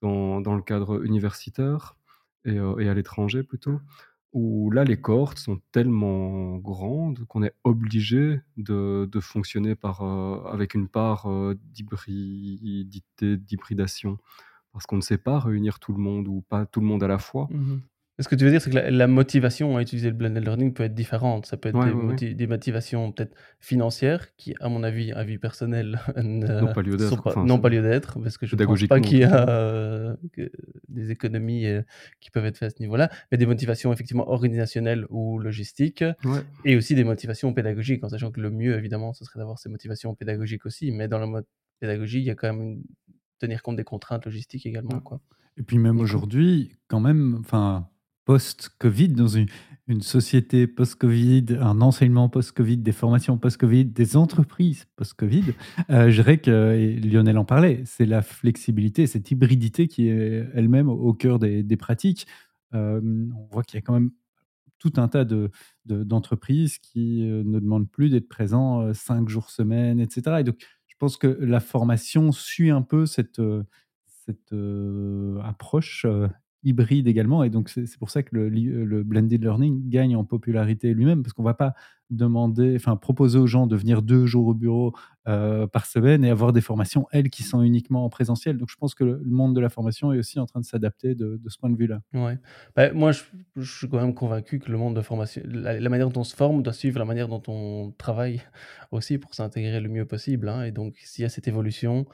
le cadre universitaire et, à l'étranger plutôt, où là, les cohortes sont tellement grandes qu'on est obligé de, de fonctionner par, avec une part d'hybridité, d'hybridation parce qu'on ne sait pas réunir tout le monde ou pas tout le monde à la fois. Mmh ce que tu veux dire, c'est que la, motivation à utiliser le blended learning peut être différente. Ça peut être des, motivations peut-être financières qui, à mon avis, avis personnel, (laughs) n'ont pas lieu d'être. n'ont pas lieu d'être, parce que je ne pense pas qu'il y a euh, des économies euh, qui peuvent être faites à ce niveau-là, mais des motivations effectivement organisationnelles ou logistiques, et aussi des motivations pédagogiques, en sachant que le mieux, évidemment, ce serait d'avoir ces motivations pédagogiques aussi, mais dans la mode pédagogie, il y a quand même une tenir compte des contraintes logistiques également. Quoi. Et puis même aujourd'hui, quand même, enfin, post-Covid, dans une, une société post-Covid, un enseignement post-Covid, des formations post-Covid, des entreprises post-Covid, euh, je dirais que, Lionel en parlait, c'est la flexibilité, cette hybridité qui est elle-même au cœur des, des pratiques. Euh, on voit qu'il y a quand même tout un tas de, d'entreprises qui euh, ne demandent plus d'être présents cinq jours semaine, etc. Et donc, pense que la formation suit un peu cette, euh, euh, approche euh, hybride également. Et donc, c'est pour ça que le, le, blended learning gagne en popularité lui-même, parce qu'on ne va pas demander, enfin, proposer aux gens de venir deux jours au bureau par semaine et avoir des formations, elles, qui sont uniquement en présentiel. Donc, je pense que le, monde de la formation est aussi en train de s'adapter de, ce point de vue-là. Ouais. Bah, moi, je, suis quand même convaincu que le monde de formation, la, manière dont on se forme doit suivre la manière dont on travaille aussi pour s'intégrer le mieux possible. Hein. Et donc, s'il y a cette évolution,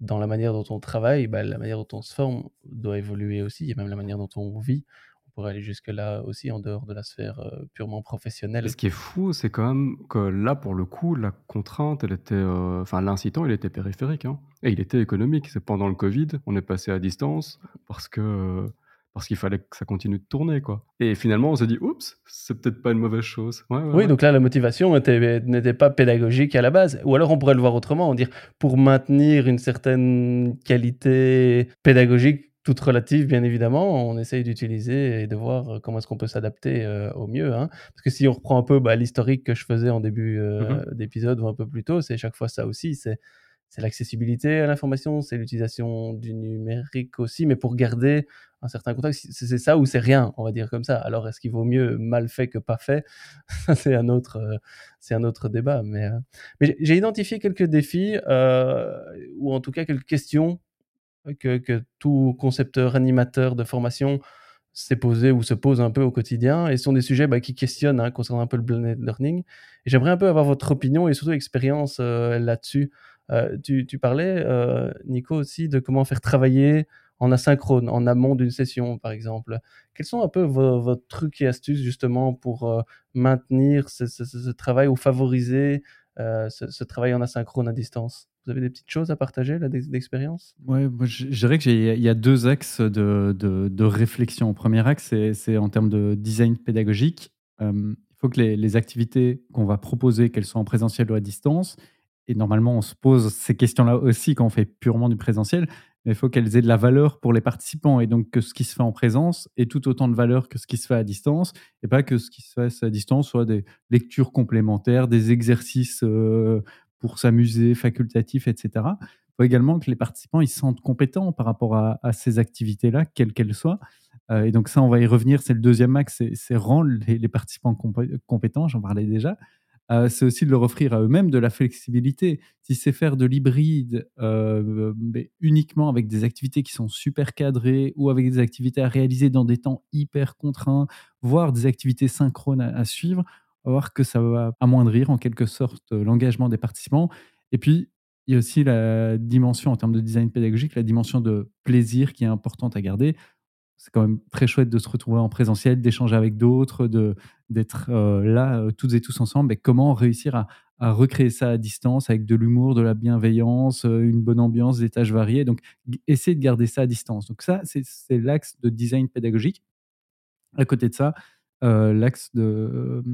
dans la manière dont on travaille, bah, la manière dont on se forme doit évoluer aussi, et même la manière dont on vit. On pourrait aller jusque-là aussi en dehors de la sphère euh, purement professionnelle. ce qui est fou, c'est quand même que là, pour le coup, la contrainte, elle était, euh, enfin, l'incitant, il était périphérique, hein, et il était économique. C'est pendant le Covid, on est passé à distance parce que euh, parce qu'il fallait que ça continue de tourner, quoi. Et finalement, on s'est dit, oups, c'est peut-être pas une mauvaise chose. oui, donc là, la motivation n'était pas pédagogique à la base. Ou alors, on pourrait le voir autrement, dire, pour maintenir une certaine qualité pédagogique, toute relative, bien évidemment, on essaye d'utiliser et de voir comment est-ce qu'on peut s'adapter euh, au mieux. Hein. Parce que si on reprend un peu bah, l'historique que je faisais en début euh, mm-hmm. d'épisode ou un peu plus tôt, c'est chaque fois ça aussi. C'est c'est l'accessibilité à l'information, c'est l'utilisation du numérique aussi, mais pour garder un certain contact, c'est ça ou c'est rien, on va dire comme ça. Alors, est-ce qu'il vaut mieux mal fait que pas fait? (laughs) C'est un autre, euh, c'est un autre débat. Mais, euh, j'ai identifié quelques défis euh, ou en tout cas quelques questions que, tout concepteur, animateur de formation s'est posé ou se pose un peu au quotidien. Et ce sont des sujets bah, qui questionnent hein, concernant un peu le blended learning. J'aimerais un peu avoir votre opinion et surtout expérience là-dessus. Tu, parlais, Nico, aussi de comment faire travailler en asynchrone, en amont d'une session, par exemple. Quels sont un peu vos, trucs et astuces justement pour euh, maintenir ce, travail ou favoriser euh, ce, travail en asynchrone à distance? Vous avez des petites choses à partager là d'expérience? Oui, je, dirais qu'il y a deux axes de, de, réflexion. Le premier axe, c'est en termes de design pédagogique. Il faut que les activités qu'on va proposer, qu'elles soient en présentiel ou à distance, et normalement on se pose ces questions-là aussi quand on fait purement du présentiel, mais il faut qu'elles aient de la valeur pour les participants et donc que ce qui se fait en présence ait tout autant de valeur que ce qui se fait à distance et pas que ce qui se fait à distance soit des lectures complémentaires, des exercices euh, pour s'amuser, facultatifs, etc. Il faut également que les participants ils se sentent compétents par rapport à, ces activités-là, quelles qu'elles soient. Euh, et donc ça, on va y revenir. C'est le deuxième axe, c'est rendre les, les participants compétents. J'en parlais déjà. Euh, c'est aussi de leur offrir à eux-mêmes de la flexibilité. Si c'est faire de l'hybride euh, uniquement avec des activités qui sont super cadrées ou avec des activités à réaliser dans des temps hyper contraints, voire des activités synchrones à, suivre, on va voir que ça va amoindrir en quelque sorte l'engagement des participants. Et puis, il y a aussi la dimension en termes de design pédagogique, la dimension de plaisir qui est importante à garder c'est quand même très chouette de se retrouver en présentiel, d'échanger avec d'autres, d'être euh, là euh, toutes et tous ensemble. Et comment réussir à, recréer ça à distance avec de l'humour, de la bienveillance, euh, une bonne ambiance, des tâches variées? Donc, essayer de garder ça à distance. Donc, ça, c'est, l'axe de design pédagogique. À côté de ça, l'axe de,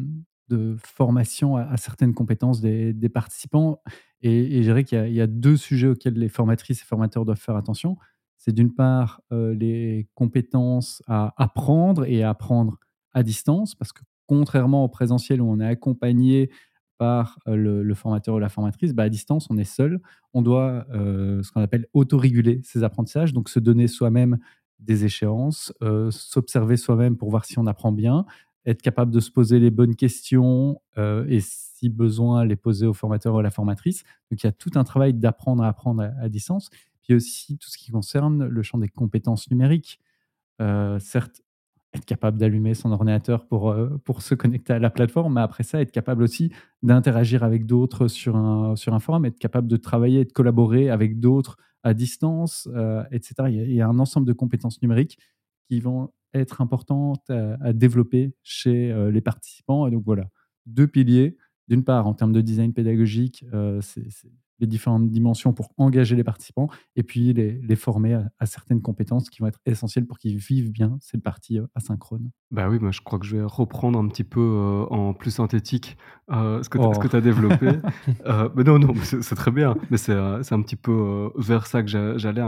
de formation à, certaines compétences des, participants. Et, je dirais qu'il y a, deux sujets auxquels les formatrices et formateurs doivent faire attention c'est d'une part les compétences à apprendre et à apprendre à distance, parce que contrairement au présentiel où on est accompagné par le, formateur ou la formatrice, bah, à distance, on est seul. On doit ce qu'on appelle autoréguler ses apprentissages, donc se donner soi-même des échéances, s'observer soi-même pour voir si on apprend bien, être capable de se poser les bonnes questions et si besoin, les poser au formateur ou à la formatrice. Donc il y a tout un travail d'apprendre à apprendre à distance. Puis aussi tout ce qui concerne le champ des compétences numériques. Euh, certes, être capable d'allumer son ordinateur pour, euh, pour se connecter à la plateforme, mais après ça, être capable aussi d'interagir avec d'autres sur un, sur un forum, être capable de travailler, de collaborer avec d'autres à distance, euh, etc. Il y, a, un ensemble de compétences numériques qui vont être importantes à, développer chez les participants. Et donc voilà, deux piliers. D'une part, en termes de design pédagogique, c'est les différentes dimensions pour engager les participants et puis les, former à, certaines compétences qui vont être essentielles pour qu'ils vivent bien cette partie euh, asynchrone. Bah oui, moi je crois que je vais reprendre un petit peu euh, en plus synthétique euh, ce que tu as développé. (laughs) mais non, non, c'est très bien, mais c'est un petit peu vers ça que j'allais,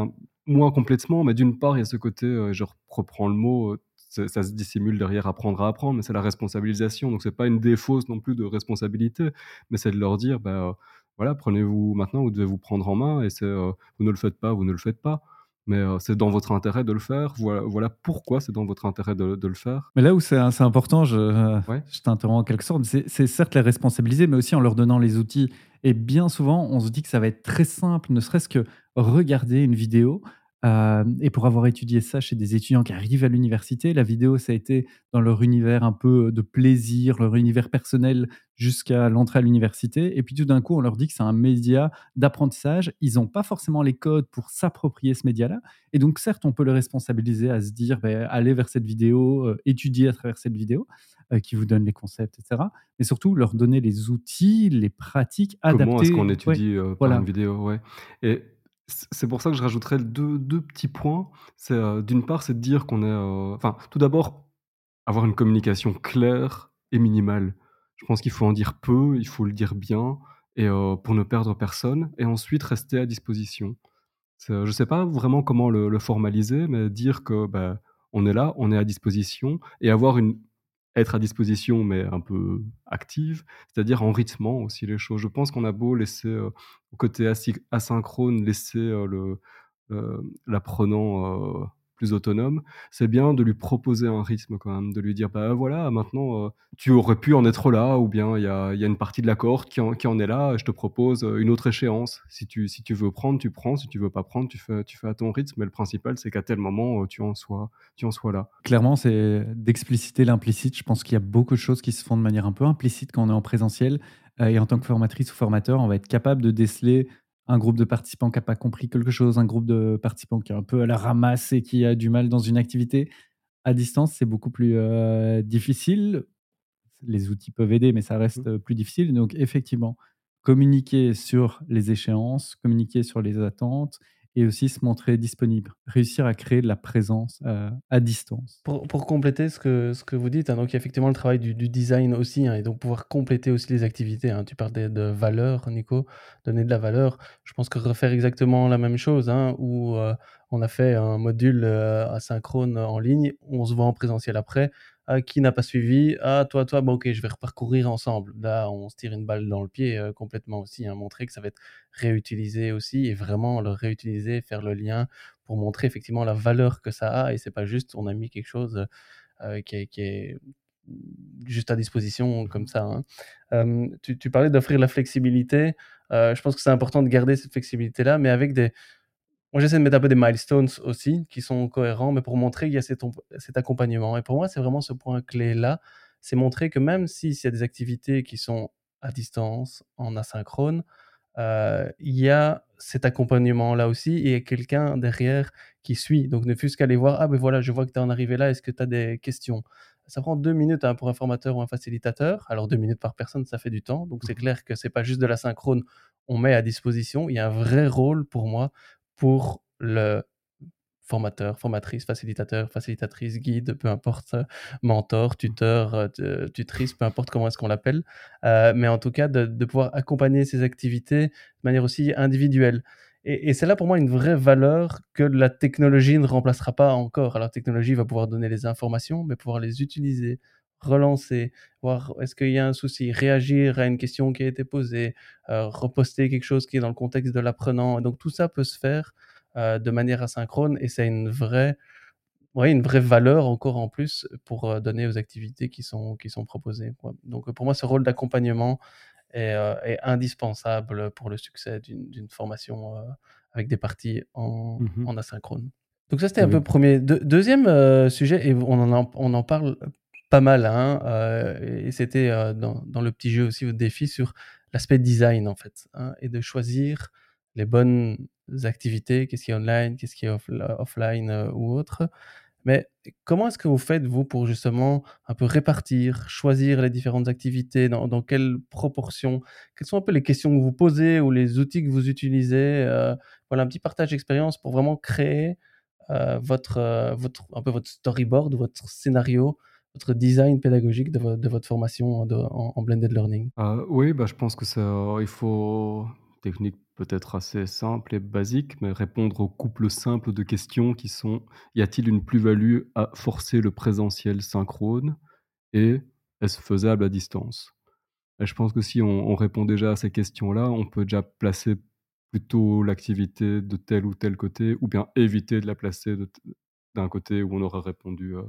moins complètement, mais d'une part, il y a ce côté, je reprends le mot, ça se dissimule derrière apprendre à apprendre, mais c'est la responsabilisation. Donc, c'est pas une défausse non plus de responsabilité, mais c'est de leur dire, bah, voilà, prenez-vous maintenant, vous devez vous prendre en main et c'est, euh, vous ne le faites pas, vous ne le faites pas. Mais euh, c'est dans votre intérêt de le faire. Voilà, voilà pourquoi c'est dans votre intérêt de, de, le faire. Mais là où c'est important, je, je t'interromps en quelque sorte, c'est certes les responsabiliser, mais aussi en leur donnant les outils. Et bien souvent, on se dit que ça va être très simple, ne serait-ce que regarder une vidéo, euh, et pour avoir étudié ça chez des étudiants qui arrivent à l'université, la vidéo, ça a été dans leur univers un peu de plaisir, leur univers personnel jusqu'à l'entrée à l'université. Et puis tout d'un coup, on leur dit que c'est un média d'apprentissage. Ils n'ont pas forcément les codes pour s'approprier ce média-là. Et donc, certes, on peut les responsabiliser à se dire, ben, allez vers cette vidéo, euh, étudier à travers cette vidéo. Euh, qui vous donne les concepts, etc. Mais surtout, leur donner les outils, les pratiques adaptées. Comment est-ce qu'on étudie par une vidéo ouais. Et c'est pour ça que je rajouterais deux, deux petits points. C'est euh, d'une part, c'est de dire qu'on est. Euh, enfin, tout d'abord, avoir une communication claire et minimale. Je pense qu'il faut en dire peu, il faut le dire bien, et euh, pour ne perdre personne. Et ensuite, rester à disposition. je ne sais pas vraiment comment le, formaliser, mais dire que bah, on est là, on est à disposition, et avoir une être à disposition, mais un peu active, c'est-à-dire en rythmant aussi les choses. Je pense qu'on a beau laisser, euh, au côté asynchrone, laisser euh, le, euh, l'apprenant plus autonome, c'est bien de lui proposer un rythme quand même, de lui dire bah voilà, maintenant euh, tu aurais pu en être là, ou bien il y a, y a, une partie de la cohorte qui en, qui en, est là, je te propose euh, une autre échéance. Si tu, si tu veux prendre, tu prends, si tu veux pas prendre, tu fais, tu fais à ton rythme, mais le principal c'est qu'à tel moment euh, tu, en sois, tu en sois là. Clairement, c'est d'expliciter l'implicite. Je pense qu'il y a beaucoup de choses qui se font de manière un peu implicite quand on est en présentiel. et en tant que formatrice ou formateur, on va être capable de déceler un groupe de participants qui n'a pas compris quelque chose, un groupe de participants qui est un peu à la ramasse et qui a du mal dans une activité. À distance, c'est beaucoup plus difficile. Les outils peuvent aider, mais ça reste mmh. plus difficile. Donc, effectivement, communiquer sur les échéances, communiquer sur les attentes et aussi se montrer disponible, réussir à créer de la présence euh, à distance. Pour, compléter ce que, vous dites, hein, donc effectivement le travail du, design aussi, hein, et donc pouvoir compléter aussi les activités. Hein. Tu parlais de valeur, Nico, donner de la valeur. Je pense que refaire exactement la même chose, où euh, on a fait un module euh, asynchrone en ligne, on se voit en présentiel après, qui n'a pas suivi Ah, toi, toi, bon, ok, je vais reparcourir ensemble. Là, on se tire une balle dans le pied euh, complètement aussi, hein, montrer que ça va être réutilisé aussi et vraiment le réutiliser, faire le lien pour montrer effectivement la valeur que ça a et c'est pas juste on a mis quelque chose euh, qui, est, juste à disposition comme ça. Hein. tu, tu, parlais d'offrir la flexibilité. Euh, je pense que c'est important de garder cette flexibilité-là, mais avec des, moi, j'essaie de mettre un peu des milestones aussi qui sont cohérents, mais pour montrer qu'il y a cet, cet accompagnement. Et pour moi, c'est vraiment ce point clé-là. C'est montrer que même s'il y a des activités qui sont à distance, en asynchrone, euh, il y a cet accompagnement-là aussi et il y a quelqu'un derrière qui suit. Donc, ne fût-ce qu'aller voir, ah ben voilà, je vois que tu es en arrivé là, est-ce que tu as des questions? Ça prend deux minutes hein, pour un formateur ou un facilitateur. Alors, deux minutes par personne, ça fait du temps. Donc, c'est mmh clair que c'est pas juste de l'asynchrone on met à disposition. Il y a un vrai rôle pour moi pour le formateur, formatrice, facilitateur, facilitatrice, guide, peu importe, euh, mentor, mmh. tuteur, euh, tutrice, peu importe comment est-ce qu'on l'appelle, euh, mais en tout cas de, pouvoir accompagner ces activités de manière aussi individuelle. Et, et c'est là pour moi une vraie valeur que la technologie ne remplacera pas encore. Alors la technologie va pouvoir donner les informations, mais pouvoir les utiliser, relancer, voir est-ce qu'il y a un souci, réagir à une question qui a été posée, euh, reposter quelque chose qui est dans le contexte de l'apprenant. Donc tout ça peut se faire euh, de manière asynchrone et c'est une vraie, ouais, une vraie valeur encore en plus pour euh, donner aux activités qui sont, qui sont proposées. Donc pour moi, ce rôle d'accompagnement est, indispensable pour le succès d'une formation avec des parties en, mmh en asynchrone. Donc ça, c'était un peu premier. deuxième sujet, et on en, on en parle pas mal, hein, euh, et c'était euh, dans, dans, le petit jeu aussi votre défi sur l'aspect design en fait, hein, et de choisir les bonnes activités, qu'est-ce qui est online, qu'est-ce qui est offline euh, ou autre. Mais comment est-ce que vous faites, vous, pour justement un peu répartir, choisir les différentes activités, dans, dans quelle proportion Quelles sont un peu les questions que vous posez ou les outils que vous utilisez Voilà, un petit partage d'expérience pour vraiment créer votre, votre, un peu votre storyboard, votre scénario votre design pédagogique de, votre formation en, blended learning? Ah, Oui, bah, je pense que ça, il faut technique peut-être assez simple et basique, mais répondre aux couples simples de questions qui sont y a-t-il une plus-value à forcer le présentiel synchrone et est-ce faisable à distance? Et Je pense que si on, répond déjà à ces questions-là, on peut déjà placer plutôt l'activité de tel ou tel côté, ou bien éviter de la placer d'un côté où on aurait répondu euh,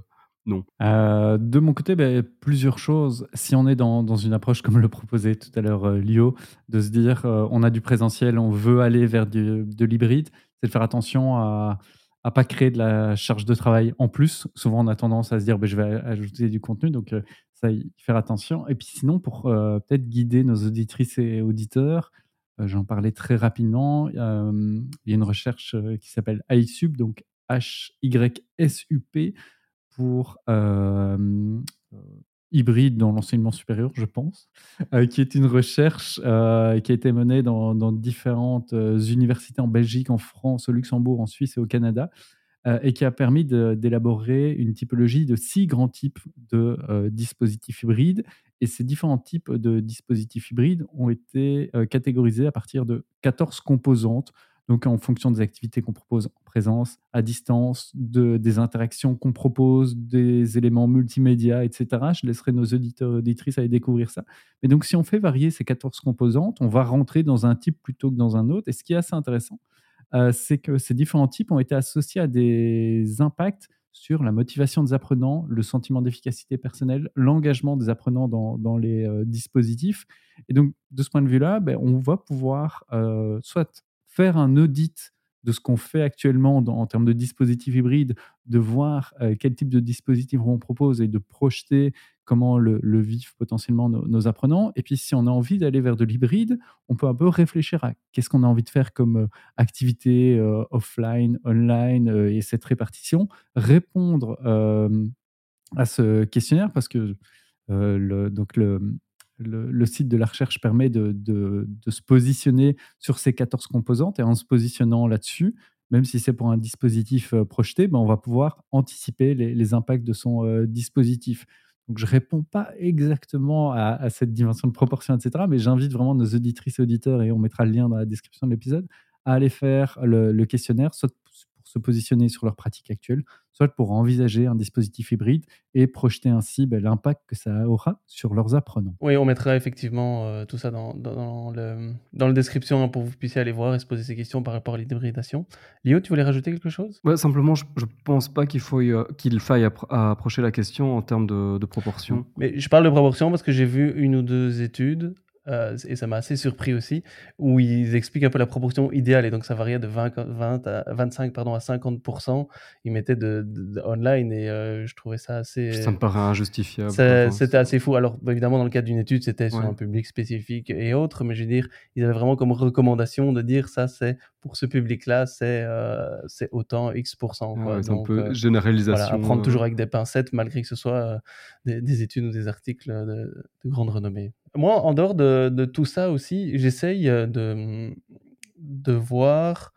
Euh, de mon côté, ben, plusieurs choses. Si on est dans, dans, une approche comme le proposait tout à l'heure euh, Lio, de se dire euh, on a du présentiel, on veut aller vers de l'hybride, c'est de faire attention à ne pas créer de la charge de travail en plus. Souvent, on a tendance à se dire ben, je vais ajouter du contenu, donc ça, y faire attention. Et puis sinon, pour peut-être guider nos auditrices et auditeurs, j'en parlais très rapidement, il y a une recherche qui s'appelle iSUP, donc H-Y-S-U-P pour euh, hybride dans l'enseignement supérieur, je pense, euh, qui est une recherche euh, qui a été menée dans, différentes universités en Belgique, en France, au Luxembourg, en Suisse et au Canada, et qui a permis d'élaborer une typologie de six grands types de dispositifs hybrides. Et ces différents types de dispositifs hybrides ont été catégorisés à partir de 14 composantes donc, en fonction des activités qu'on propose en présence, à distance, de, des interactions qu'on propose, des éléments multimédia, etc. Je laisserai nos auditeurs et auditrices aller découvrir ça. Mais donc, si on fait varier ces 14 composantes, on va rentrer dans un type plutôt que dans un autre. Et ce qui est assez intéressant, euh, c'est que ces différents types ont été associés à des impacts sur la motivation des apprenants, le sentiment d'efficacité personnelle, l'engagement des apprenants dans, les euh, dispositifs. Et donc, de ce point de vue-là, ben, on va pouvoir euh, soit faire un audit de ce qu'on fait actuellement en termes de dispositifs hybrides, de voir euh, quel type de dispositif on propose et de projeter comment le, vivent potentiellement nos, apprenants. Et puis, si on a envie d'aller vers de l'hybride, on peut un peu réfléchir à qu'est-ce qu'on a envie de faire comme euh, activité euh, offline, online et cette répartition, répondre à ce questionnaire parce que le, donc le, le, site de la recherche permet de, se positionner sur ces 14 composantes et en se positionnant là-dessus, même si c'est pour un dispositif euh, projeté, ben, on va pouvoir anticiper les, impacts de son euh, dispositif. Donc je réponds pas exactement à, cette dimension de proportion, etc. Mais j'invite vraiment nos auditrices et auditeurs, et on mettra le lien dans la description de l'épisode, à aller faire le, le questionnaire, soit pour se positionner sur leur pratique actuelle, soit pour envisager un dispositif hybride et projeter ainsi ben, l'impact que ça aura sur leurs apprenants. Oui, on mettra effectivement euh, tout ça dans, dans, le, dans la description hein, pour que vous puissiez aller voir et se poser ces questions par rapport à l'hybridation. Léo, tu voulais rajouter quelque chose? Ouais, simplement, je, je pense pas qu'il euh, qu'il faille appro- approcher la question en termes de, de proportion. Mais je parle de proportion parce que j'ai vu une ou deux études, euh, et ça m'a assez surpris aussi, où ils expliquent un peu la proportion idéale, et donc ça variait de 20, 20 à 25 pardon, à 50%. Ils mettaient de, de- de online, et euh, je trouvais ça assez... Ça me paraît injustifiable. C'était assez fou. Alors, bah, évidemment, dans le cadre d'une étude, c'était sur Ouais. un public spécifique et autres, mais je veux dire, ils avaient vraiment comme recommandation de dire ça, c'est pour ce public-là, c'est euh, c'est autant X%. ah Quoi. ouais, c'est un Donc, peu généralisation. voilà, à prendre toujours avec des pincettes, malgré que ce soit des, des études ou des articles de, de grande renommée. Moi, en dehors de, tout ça aussi, j'essaye euh, de, de voir,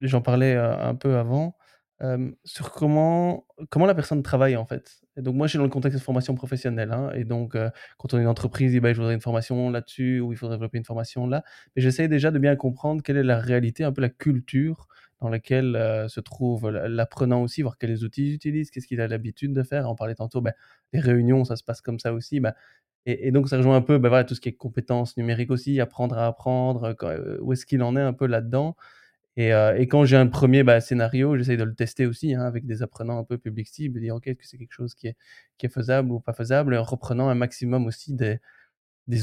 j'en parlais euh, un peu avant, euh, sur comment, comment la personne travaille en fait. Et donc moi, je suis dans le contexte de formation professionnelle. hein, et donc, quand on est une entreprise, eh ben, je voudrais une formation là-dessus, ou il faudrait développer une formation là. Mais j'essaye déjà de bien comprendre quelle est la réalité, un peu la culture dans laquelle se trouve l'apprenant aussi, voir quels outils il utilise, qu'est-ce qu'il a l'habitude de faire. On parlait tantôt, ben, les réunions, ça se passe comme ça aussi. ben, et, donc, ça rejoint un peu voilà, tout ce qui est compétences numériques aussi, apprendre à apprendre, quand- euh, où est-ce qu'il en est un peu là-dedans. Et, euh, quand j'ai un premier bah, scénario, j'essaye de le tester aussi hein, avec des apprenants un peu public cible, dire ok, est-ce que c'est quelque chose qui est, faisable ou pas faisable, en reprenant un maximum aussi des,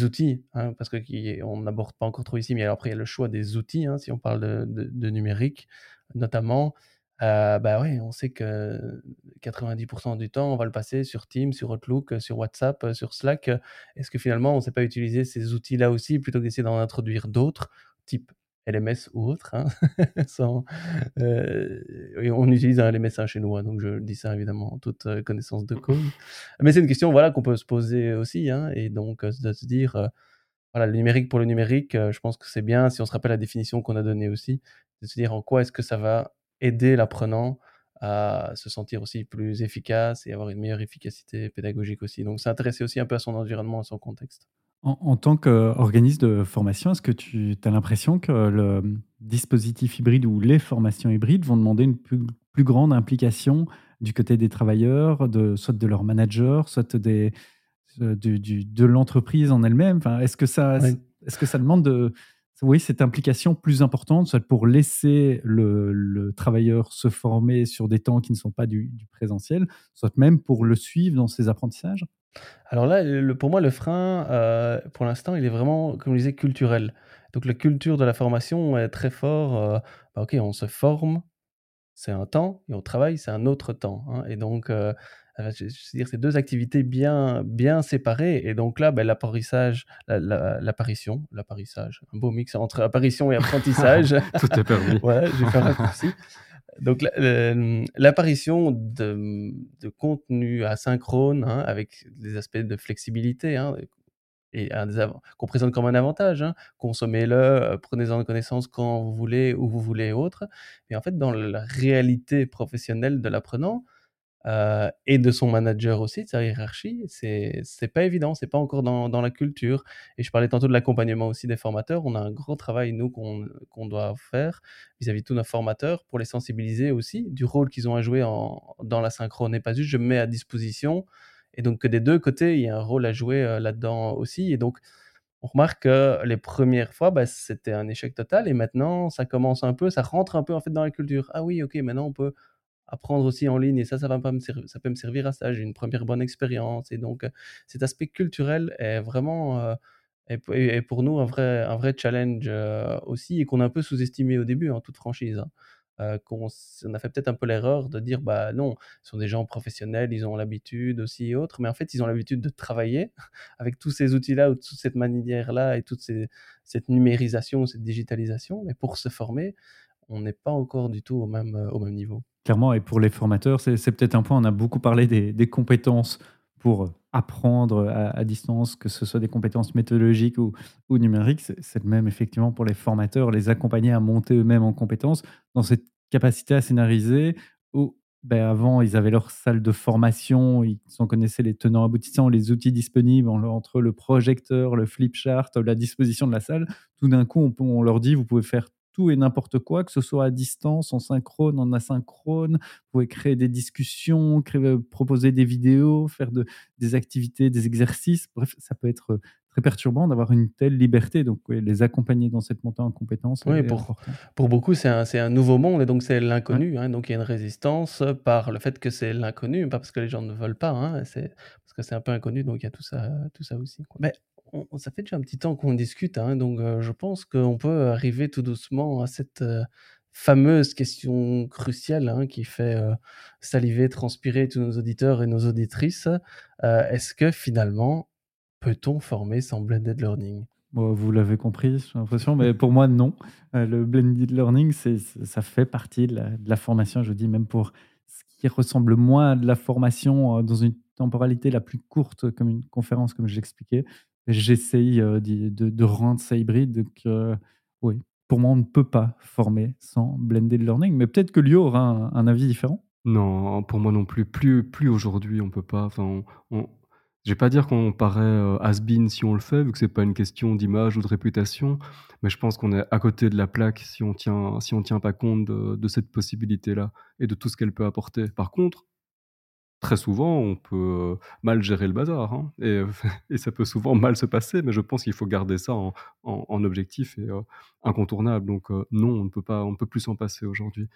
outils, hein, parce que qui- on n'aborde pas encore trop ici, mais alors après il y a le choix des outils, hein, si on parle de numérique notamment. Euh, bah ouais, on sait que 90% du temps, on va le passer sur Teams, sur Outlook, sur WhatsApp, sur Slack. Est-ce que finalement, on ne sait pas utiliser ces outils-là aussi plutôt que d'essayer d'en introduire d'autres, type LMS ou autre hein, (laughs) sans, euh, on utilise un LMS hein, chez nous, hein, donc je dis ça évidemment en toute connaissance de cause. Mais c'est une question voilà, qu'on peut se poser aussi, hein, et donc de se dire, euh, voilà, le numérique pour le numérique, je pense que c'est bien, si on se rappelle la définition qu'on a donnée aussi, de se dire en quoi est-ce que ça va aider l'apprenant à se sentir aussi plus efficace et avoir une meilleure efficacité pédagogique aussi. Donc s'intéresser aussi un peu à son environnement, à son contexte. En, en tant qu'organisme de formation, est-ce que tu as l'impression que le dispositif hybride ou les formations hybrides vont demander une plus, plus grande implication du côté des travailleurs, de, soit de leurs managers, soit des, euh, de l'entreprise en elle-même? Enfin, Est-ce que, ça, Ouais. est que ça demande de, oui, cette implication plus importante, soit pour laisser le, le travailleur se former sur des temps qui ne sont pas du, présentiel, soit même pour le suivre dans ses apprentissages Alors là, pour moi, le frein, euh, pour l'instant, il est vraiment, comme je disais, culturel. Donc la culture de la formation est très fort. euh, bah, ok, on se forme, c'est un temps, et on travaille, c'est un autre temps. hein. Et donc, euh, euh, je, je veux dire, c'est deux activités bien, bien séparées. Et donc là, ben, l'apparissage, la- la- l'apparition, l'apparissage, un beau mix entre apparition et apprentissage. (laughs) Tout est permis. (laughs) Ouais, j'ai fait un raccourci. Donc, la- le- l'apparition de, de contenu asynchrone, hein, avec des aspects de flexibilité, hein, qu'on présente comme un avantage, hein, consommez-le, euh, prenez-en connaissance quand vous voulez, où vous voulez, et autres. Mais en fait, dans la réalité professionnelle de l'apprenant, euh, et de son manager aussi, de sa hiérarchie, c'est pas évident, c'est pas encore dans, dans la culture. Et je parlais tantôt de l'accompagnement aussi des formateurs. On a un gros travail, nous, qu'on qu'on doit faire vis-à-vis de tous nos formateurs pour les sensibiliser aussi du rôle qu'ils ont à jouer dans la synchrone. Et pas juste je me mets à disposition. Et donc que des deux côtés, il y a un rôle à jouer là-dedans aussi. Et donc, on remarque que les premières fois, bah, c'était un échec total. Et maintenant, ça commence un peu, ça rentre un peu en fait dans la culture. Ah oui, ok, maintenant on peut apprendre aussi en ligne et ça, ça va pas me ça peut me servir à ça. J'ai une première bonne expérience et donc cet aspect culturel est vraiment euh, pour nous un vrai un vrai challenge aussi et qu'on a un peu sous-estimé au début en toute franchise. hein. Euh, qu'on on a fait peut-être un peu l'erreur de dire bah non, ce sont des gens professionnels, ils ont l'habitude aussi et autres, mais en fait ils ont l'habitude de travailler (laughs) avec tous ces outils-là ou toute cette manière-là et toute ces- cette numérisation, cette digitalisation, mais pour se former, on n'est pas encore du tout au même, euh, au même niveau. Clairement, et pour les formateurs, c'est peut-être un point, on a beaucoup parlé des compétences pour apprendre à, distance, que ce soit des compétences méthodologiques ou, numériques. C'est le même effectivement pour les formateurs, les accompagner à monter eux-mêmes en compétences dans cette capacité à scénariser où ben, avant, ils avaient leur salle de formation, ils en connaissaient les tenants aboutissants, les outils disponibles en- entre le projecteur, le flip chart, la disposition de la salle. Tout d'un coup, on, on leur dit, vous pouvez faire tout et n'importe quoi, que ce soit à distance, en synchrone, en asynchrone. Vous pouvez créer des discussions, créer, euh, proposer des vidéos, faire de, des activités, des exercices. Bref, ça peut être euh, très perturbant d'avoir une telle liberté. Donc, ouais, les accompagner dans cette montée en compétences, Oui, pour- important. Pour beaucoup, c'est un, c'est un nouveau monde et donc c'est l'inconnu. hein. donc il y a une résistance par le fait que c'est l'inconnu, pas parce que les gens ne veulent pas, hein, c'est parce que c'est un peu inconnu, donc il y a tout ça, tout ça aussi. quoi. Mais ça fait déjà un petit temps qu'on discute, hein, donc je pense qu'on peut arriver tout doucement à cette fameuse question cruciale hein, qui fait saliver, transpirer tous nos auditeurs et nos auditrices. Est-ce que finalement, peut-on former sans blended learning? Bon, vous l'avez compris, j'ai l'impression, mais pour moi, non. Le blended learning, ça fait partie de la, formation. Je dis même pour ce qui ressemble moins à de la formation dans une temporalité la plus courte, comme une conférence, comme je l'expliquais. J'essaye de, rendre ça hybride. Donc, oui, pour moi, on ne peut pas former sans blended learning, mais peut-être que Lio aura un, avis différent. Non, pour moi non plus. Plus, plus aujourd'hui, on peut pas. Enfin, on, je vais pas dire qu'on paraît has-been si on le fait, vu que c'est pas une question d'image ou de réputation, mais je pense qu'on est à côté de la plaque si on tient, si tient pas compte de cette possibilité-là et de tout ce qu'elle peut apporter. Par contre, très souvent, on peut euh, mal gérer le bazar, hein, et, (laughs) et ça peut souvent mal se passer, mais je pense qu'il faut garder ça en, en- en objectif et euh, incontournable. Donc euh, non, on ne peut pas, on peut plus s'en passer aujourd'hui.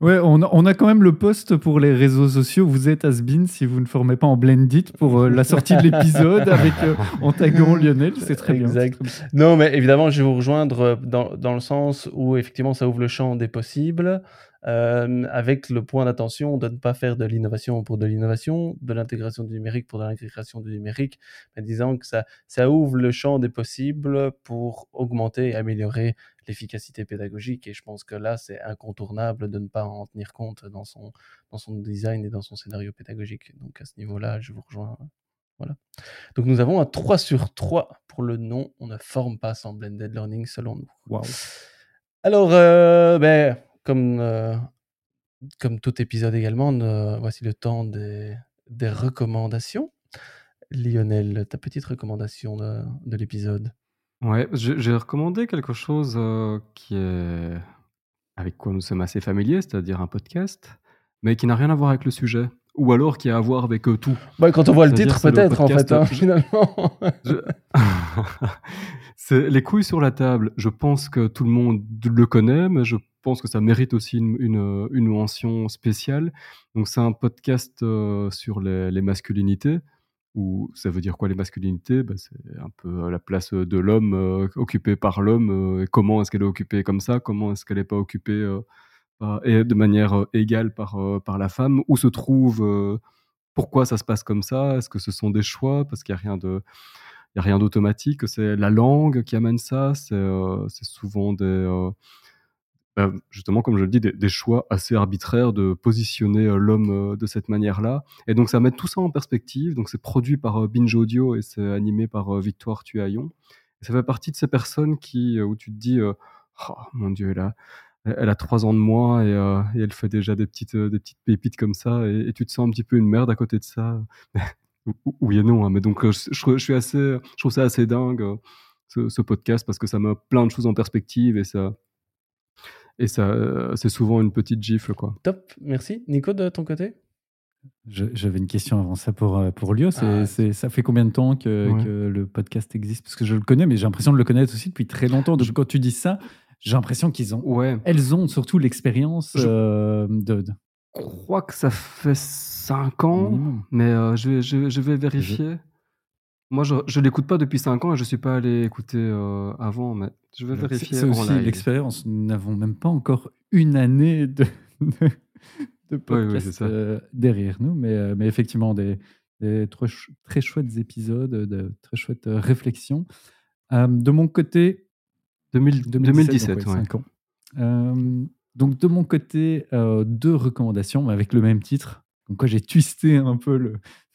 Ouais, on a, on a quand même le post pour les réseaux sociaux. Vous êtes has-been si vous ne formez pas en Blended pour euh, la sortie de l'épisode avec euh, (laughs) Antagon Lionel. C'est très bien. Exact. très. Non, mais évidemment, je vais vous rejoindre dans, dans le sens où effectivement ça ouvre le champ des possibles, euh, avec le point d'attention de ne pas faire de l'innovation pour de l'innovation, de l'intégration du numérique pour de l'intégration du numérique, mais disant que ça, ça ouvre le champ des possibles pour augmenter et améliorer l'efficacité pédagogique. Et je pense que là, c'est incontournable de ne pas en tenir compte dans son, dans son design et dans son scénario pédagogique. Donc à ce niveau-là, je vous rejoins. Voilà. Donc nous avons un 3 sur 3 pour le nom. On ne forme pas sans blended learning selon nous. Waouh. Alors, euh, ben, comme, euh, comme tout épisode également, voici le temps des, des recommandations. Lionel, ta petite recommandation de, de l'épisode. Ouais, j'ai j'ai recommandé quelque chose euh, qui est avec quoi nous sommes assez familiers, c'est-à-dire un podcast, mais qui n'a rien à voir avec le sujet, ou alors qui a à voir avec euh, tout. Bah, quand on voit le titre, peut-être, en fait, hein, euh, (laughs) finalement. Je- (laughs) c'est les couilles sur la table. Je pense que tout le monde le connaît, mais je pense que ça mérite aussi une, une, une mention spéciale. Donc, c'est un podcast euh, sur les, les masculinités. Ou ça veut dire quoi les masculinités? Ben, C'est un peu la place de l'homme euh, occupée par l'homme. euh, comment est-ce qu'elle est occupée comme ça? Comment est-ce qu'elle n'est pas occupée euh, et de manière égale par, par la femme Où se trouve Pourquoi ça se passe comme ça? Est-ce que ce sont des choix? Parce qu'il n'y a rien de il d'automatique, c'est la langue qui amène ça, c'est euh, souvent des, bah, justement, comme je le dis, des, choix assez arbitraires de positionner l'homme de cette manière-là. Et donc, ça met tout ça en perspective. Donc, c'est produit par Binge Audio et c'est animé par Victoire Tuaillon. Ça fait partie de ces personnes qui, où tu te dis, oh, mon Dieu, a, elle a trois ans de moins et, euh, et elle fait déjà des petites, euh, des petites pépites comme ça. Et, et tu te sens un petit peu une merde à côté de ça. (laughs) Oui et non, hein, mais donc euh, je, je- je suis assez, je trouve ça assez dingue ce, ce podcast parce que ça met plein de choses en perspective et ça, et ça, c'est souvent une petite gifle quoi. Top, merci. Nico, de ton côté? J'avais une question avant ça pour, pour Lio. C'est, Ah. c'est- ça fait combien de temps que, Ouais. que le podcast existe? Parce que je le connais, mais j'ai l'impression de le connaître aussi depuis très longtemps. Donc, quand tu dis ça, j'ai l'impression qu'ils ont. Ouais, Elles ont surtout l'expérience Je- euh, de, je crois que ça fait 5 ans, mais euh, je, vais, je, vais- je vais vérifier. Moi, je je l'écoute pas depuis 5 ans et je suis pas allé écouter, heu, avant, mais je vais Alors, vérifier c'est aussi l'expérience. Nous n'avons même pas encore une année de de Oui, oui, podcast, heu, derrière nous, mais effectivement des très chouettes épisodes, de très chouettes, réflexions. De mon côté Deux mille deux 2017, donc ouais, 2017, ouais. 5 ans. Hem, donc de mon côté, heu, 2 recommandations, mais avec le même titre. Comme quoi j'ai twisté un peu le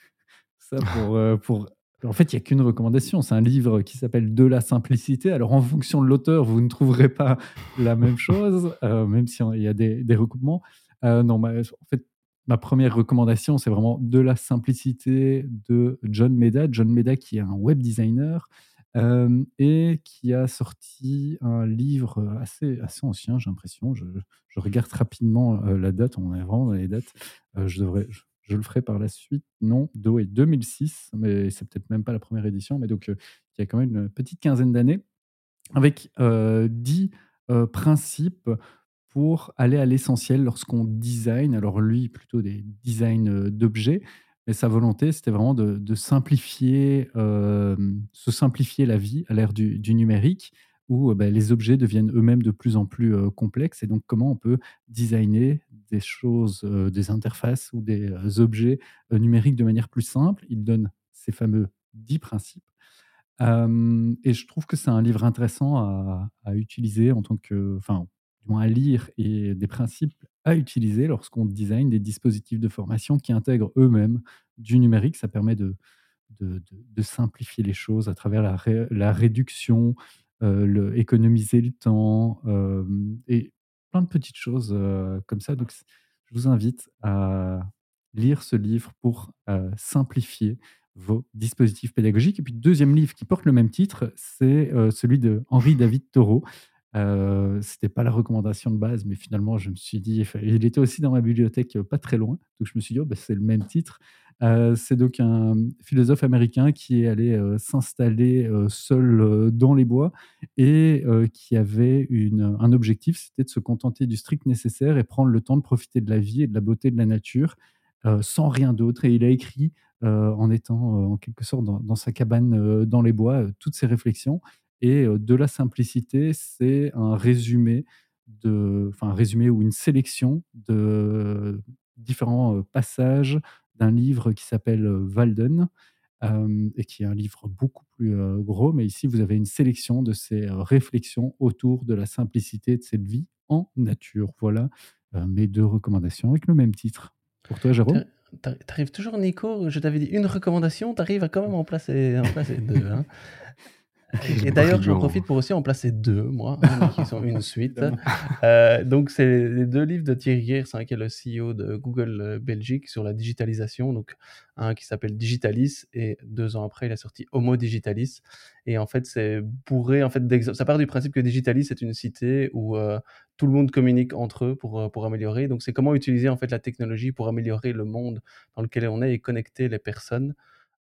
(laughs) ça pour, heu, pour (laughs) en fait, il y a qu'une recommandation. C'est un livre qui s'appelle «De la simplicité». Alors en fonction de l'auteur, vous ne trouverez pas (laughs) la même chose, heu, même si il y a des des recoupements. Non, en fait, ma première recommandation, c'est vraiment «De la simplicité» de John Méda. John Méda qui est un web designer, et qui a sorti un livre, assez assez ancien, j'ai l'impression. Je regarde rapidement, la date, on est vraiment dans les dates. Je devrais je le ferai par la suite. Non, ouais, 2006, mais c'est peut-être même pas la première édition, mais donc il y a quand même une petite quinzaine d'années avec, heu, 10, heu, principes pour aller à l'essentiel lorsqu'on design. Alors lui, plutôt des designs, d'objets, mais sa volonté, c'était vraiment de simplifier, hem, se simplifier la vie à l'ère du numérique où, heu, bah, les objets deviennent eux-mêmes de plus en plus, heu, complexes et donc comment on peut designer des choses, des interfaces ou des, objets, numériques de manière plus simple? Il donne ces fameux 10 principes. Et je trouve que c'est un livre intéressant à à utiliser en tant que enfin, du moins à lire et des principes à utiliser lorsqu'on design des dispositifs de formation qui intègrent eux-mêmes du numérique. Ça permet de de simplifier les choses à travers la la réduction, le économiser le temps, hem et plein de petites choses, heu, comme ça. Donc je vous invite à lire ce livre pour, simplifier vos dispositifs pédagogiques et puis deuxième livre qui porte le même titre, c'est, celui de Henri David Thoreau. Heu, c'était pas la recommandation de base, mais finalement je me suis dit il était aussi dans ma bibliothèque, heu, pas très loin, donc je me suis dit: «Oh bah, c'est le même titre». Heu, c'est donc un philosophe américain qui est allé, heu, s'installer, seul, dans les bois et qui avait un objectif, c'était de se contenter du strict nécessaire et prendre le temps de profiter de la vie et de la beauté de la nature, sans rien d'autre. Et il a écrit, en étant, en quelque sorte dans sa cabane, dans les bois, toutes ses réflexions et De la simplicité, c'est un résumé de enfin un résumé ou une sélection de différents, passages d'un livre qui s'appelle, Walden, et qui est un livre beaucoup plus, gros. Mais ici, vous avez une sélection de ces, réflexions autour de la simplicité de cette vie en nature. Voilà, mes 2 recommandations avec le même titre. Pour toi, Jérôme? tu arrives toujours Nico, je t'avais dit une recommandation, tu arrives à quand même en placer en placer 2, hein. (laughs) Et d'ailleurs, j'en profite pour aussi en placer 2 moi, (laughs) hein, qui sont une suite. Heu, donc c'est les 2 livres de Thierry Geers, qui est le CEO de Google, heu, Belgique sur la digitalisation, donc un qui s'appelle Digitalis et 2 ans après, il a sorti Homo Digitalis et en fait, c'est bourré en fait ça part du principe que Digitalis est une cité où, heu, tout le monde communique entre eux pour, pour améliorer. Donc c'est comment utiliser en fait la technologie pour améliorer le monde dans lequel on est et connecter les personnes.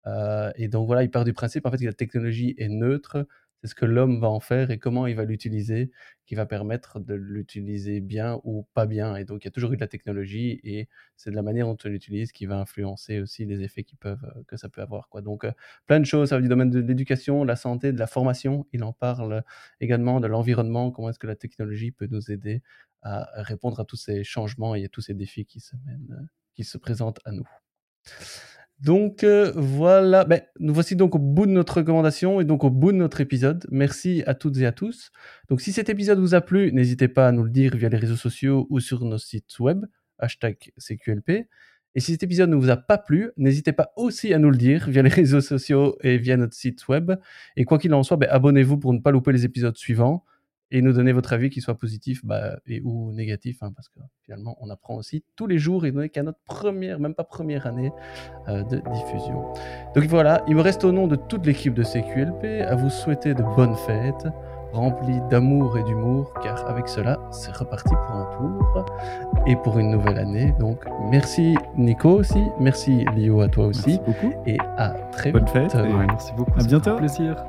Heu et donc voilà, il part du principe en fait que la technologie est neutre, c'est ce que l'homme va en faire et comment il va l'utiliser qui va permettre de l'utiliser bien ou pas bien et donc il y a toujours eu de la technologie et c'est de la manière dont on l'utilise qui va influencer aussi les effets qui peuvent, heu, que ça peut avoir. Donc heu, plein de choses, ça va du domaine de l'éducation, de la santé, de la formation. Il en parle également de l'environnement, comment est-ce que la technologie peut nous aider à répondre à tous ces changements et à tous ces défis qui se mènent, qui se présentent à nous. Donc heu, voilà, beh, nous voici donc au bout de notre recommandation et donc au bout de notre épisode. Merci à toutes et à tous. Donc si cet épisode vous a plu, n'hésitez pas à nous le dire via les réseaux sociaux ou sur nos sites web, hashtag CQLP. Et si cet épisode ne vous a pas plu, n'hésitez pas aussi à nous le dire via les (laughs) réseaux sociaux et via notre site web. Et quoi qu'il en soit, beh, abonnez-vous pour ne pas louper les épisodes suivants et nous donner votre avis, qu'il soit positif bah, et ou négatif, hein, parce que finalement, on apprend aussi tous les jours et on n'est qu'à notre première, même pas première année euh, de diffusion. Donc voilà, il me reste au nom de toute l'équipe de CQLP à vous souhaiter de bonnes fêtes, remplies d'amour et d'humour, car avec cela, c'est reparti pour un tour et pour une nouvelle année. Donc merci Nico aussi, merci Lio à toi aussi, Merci beaucoup. et à très Bonne vite. fête et Ouais, merci beaucoup. À un bientôt. plaisir.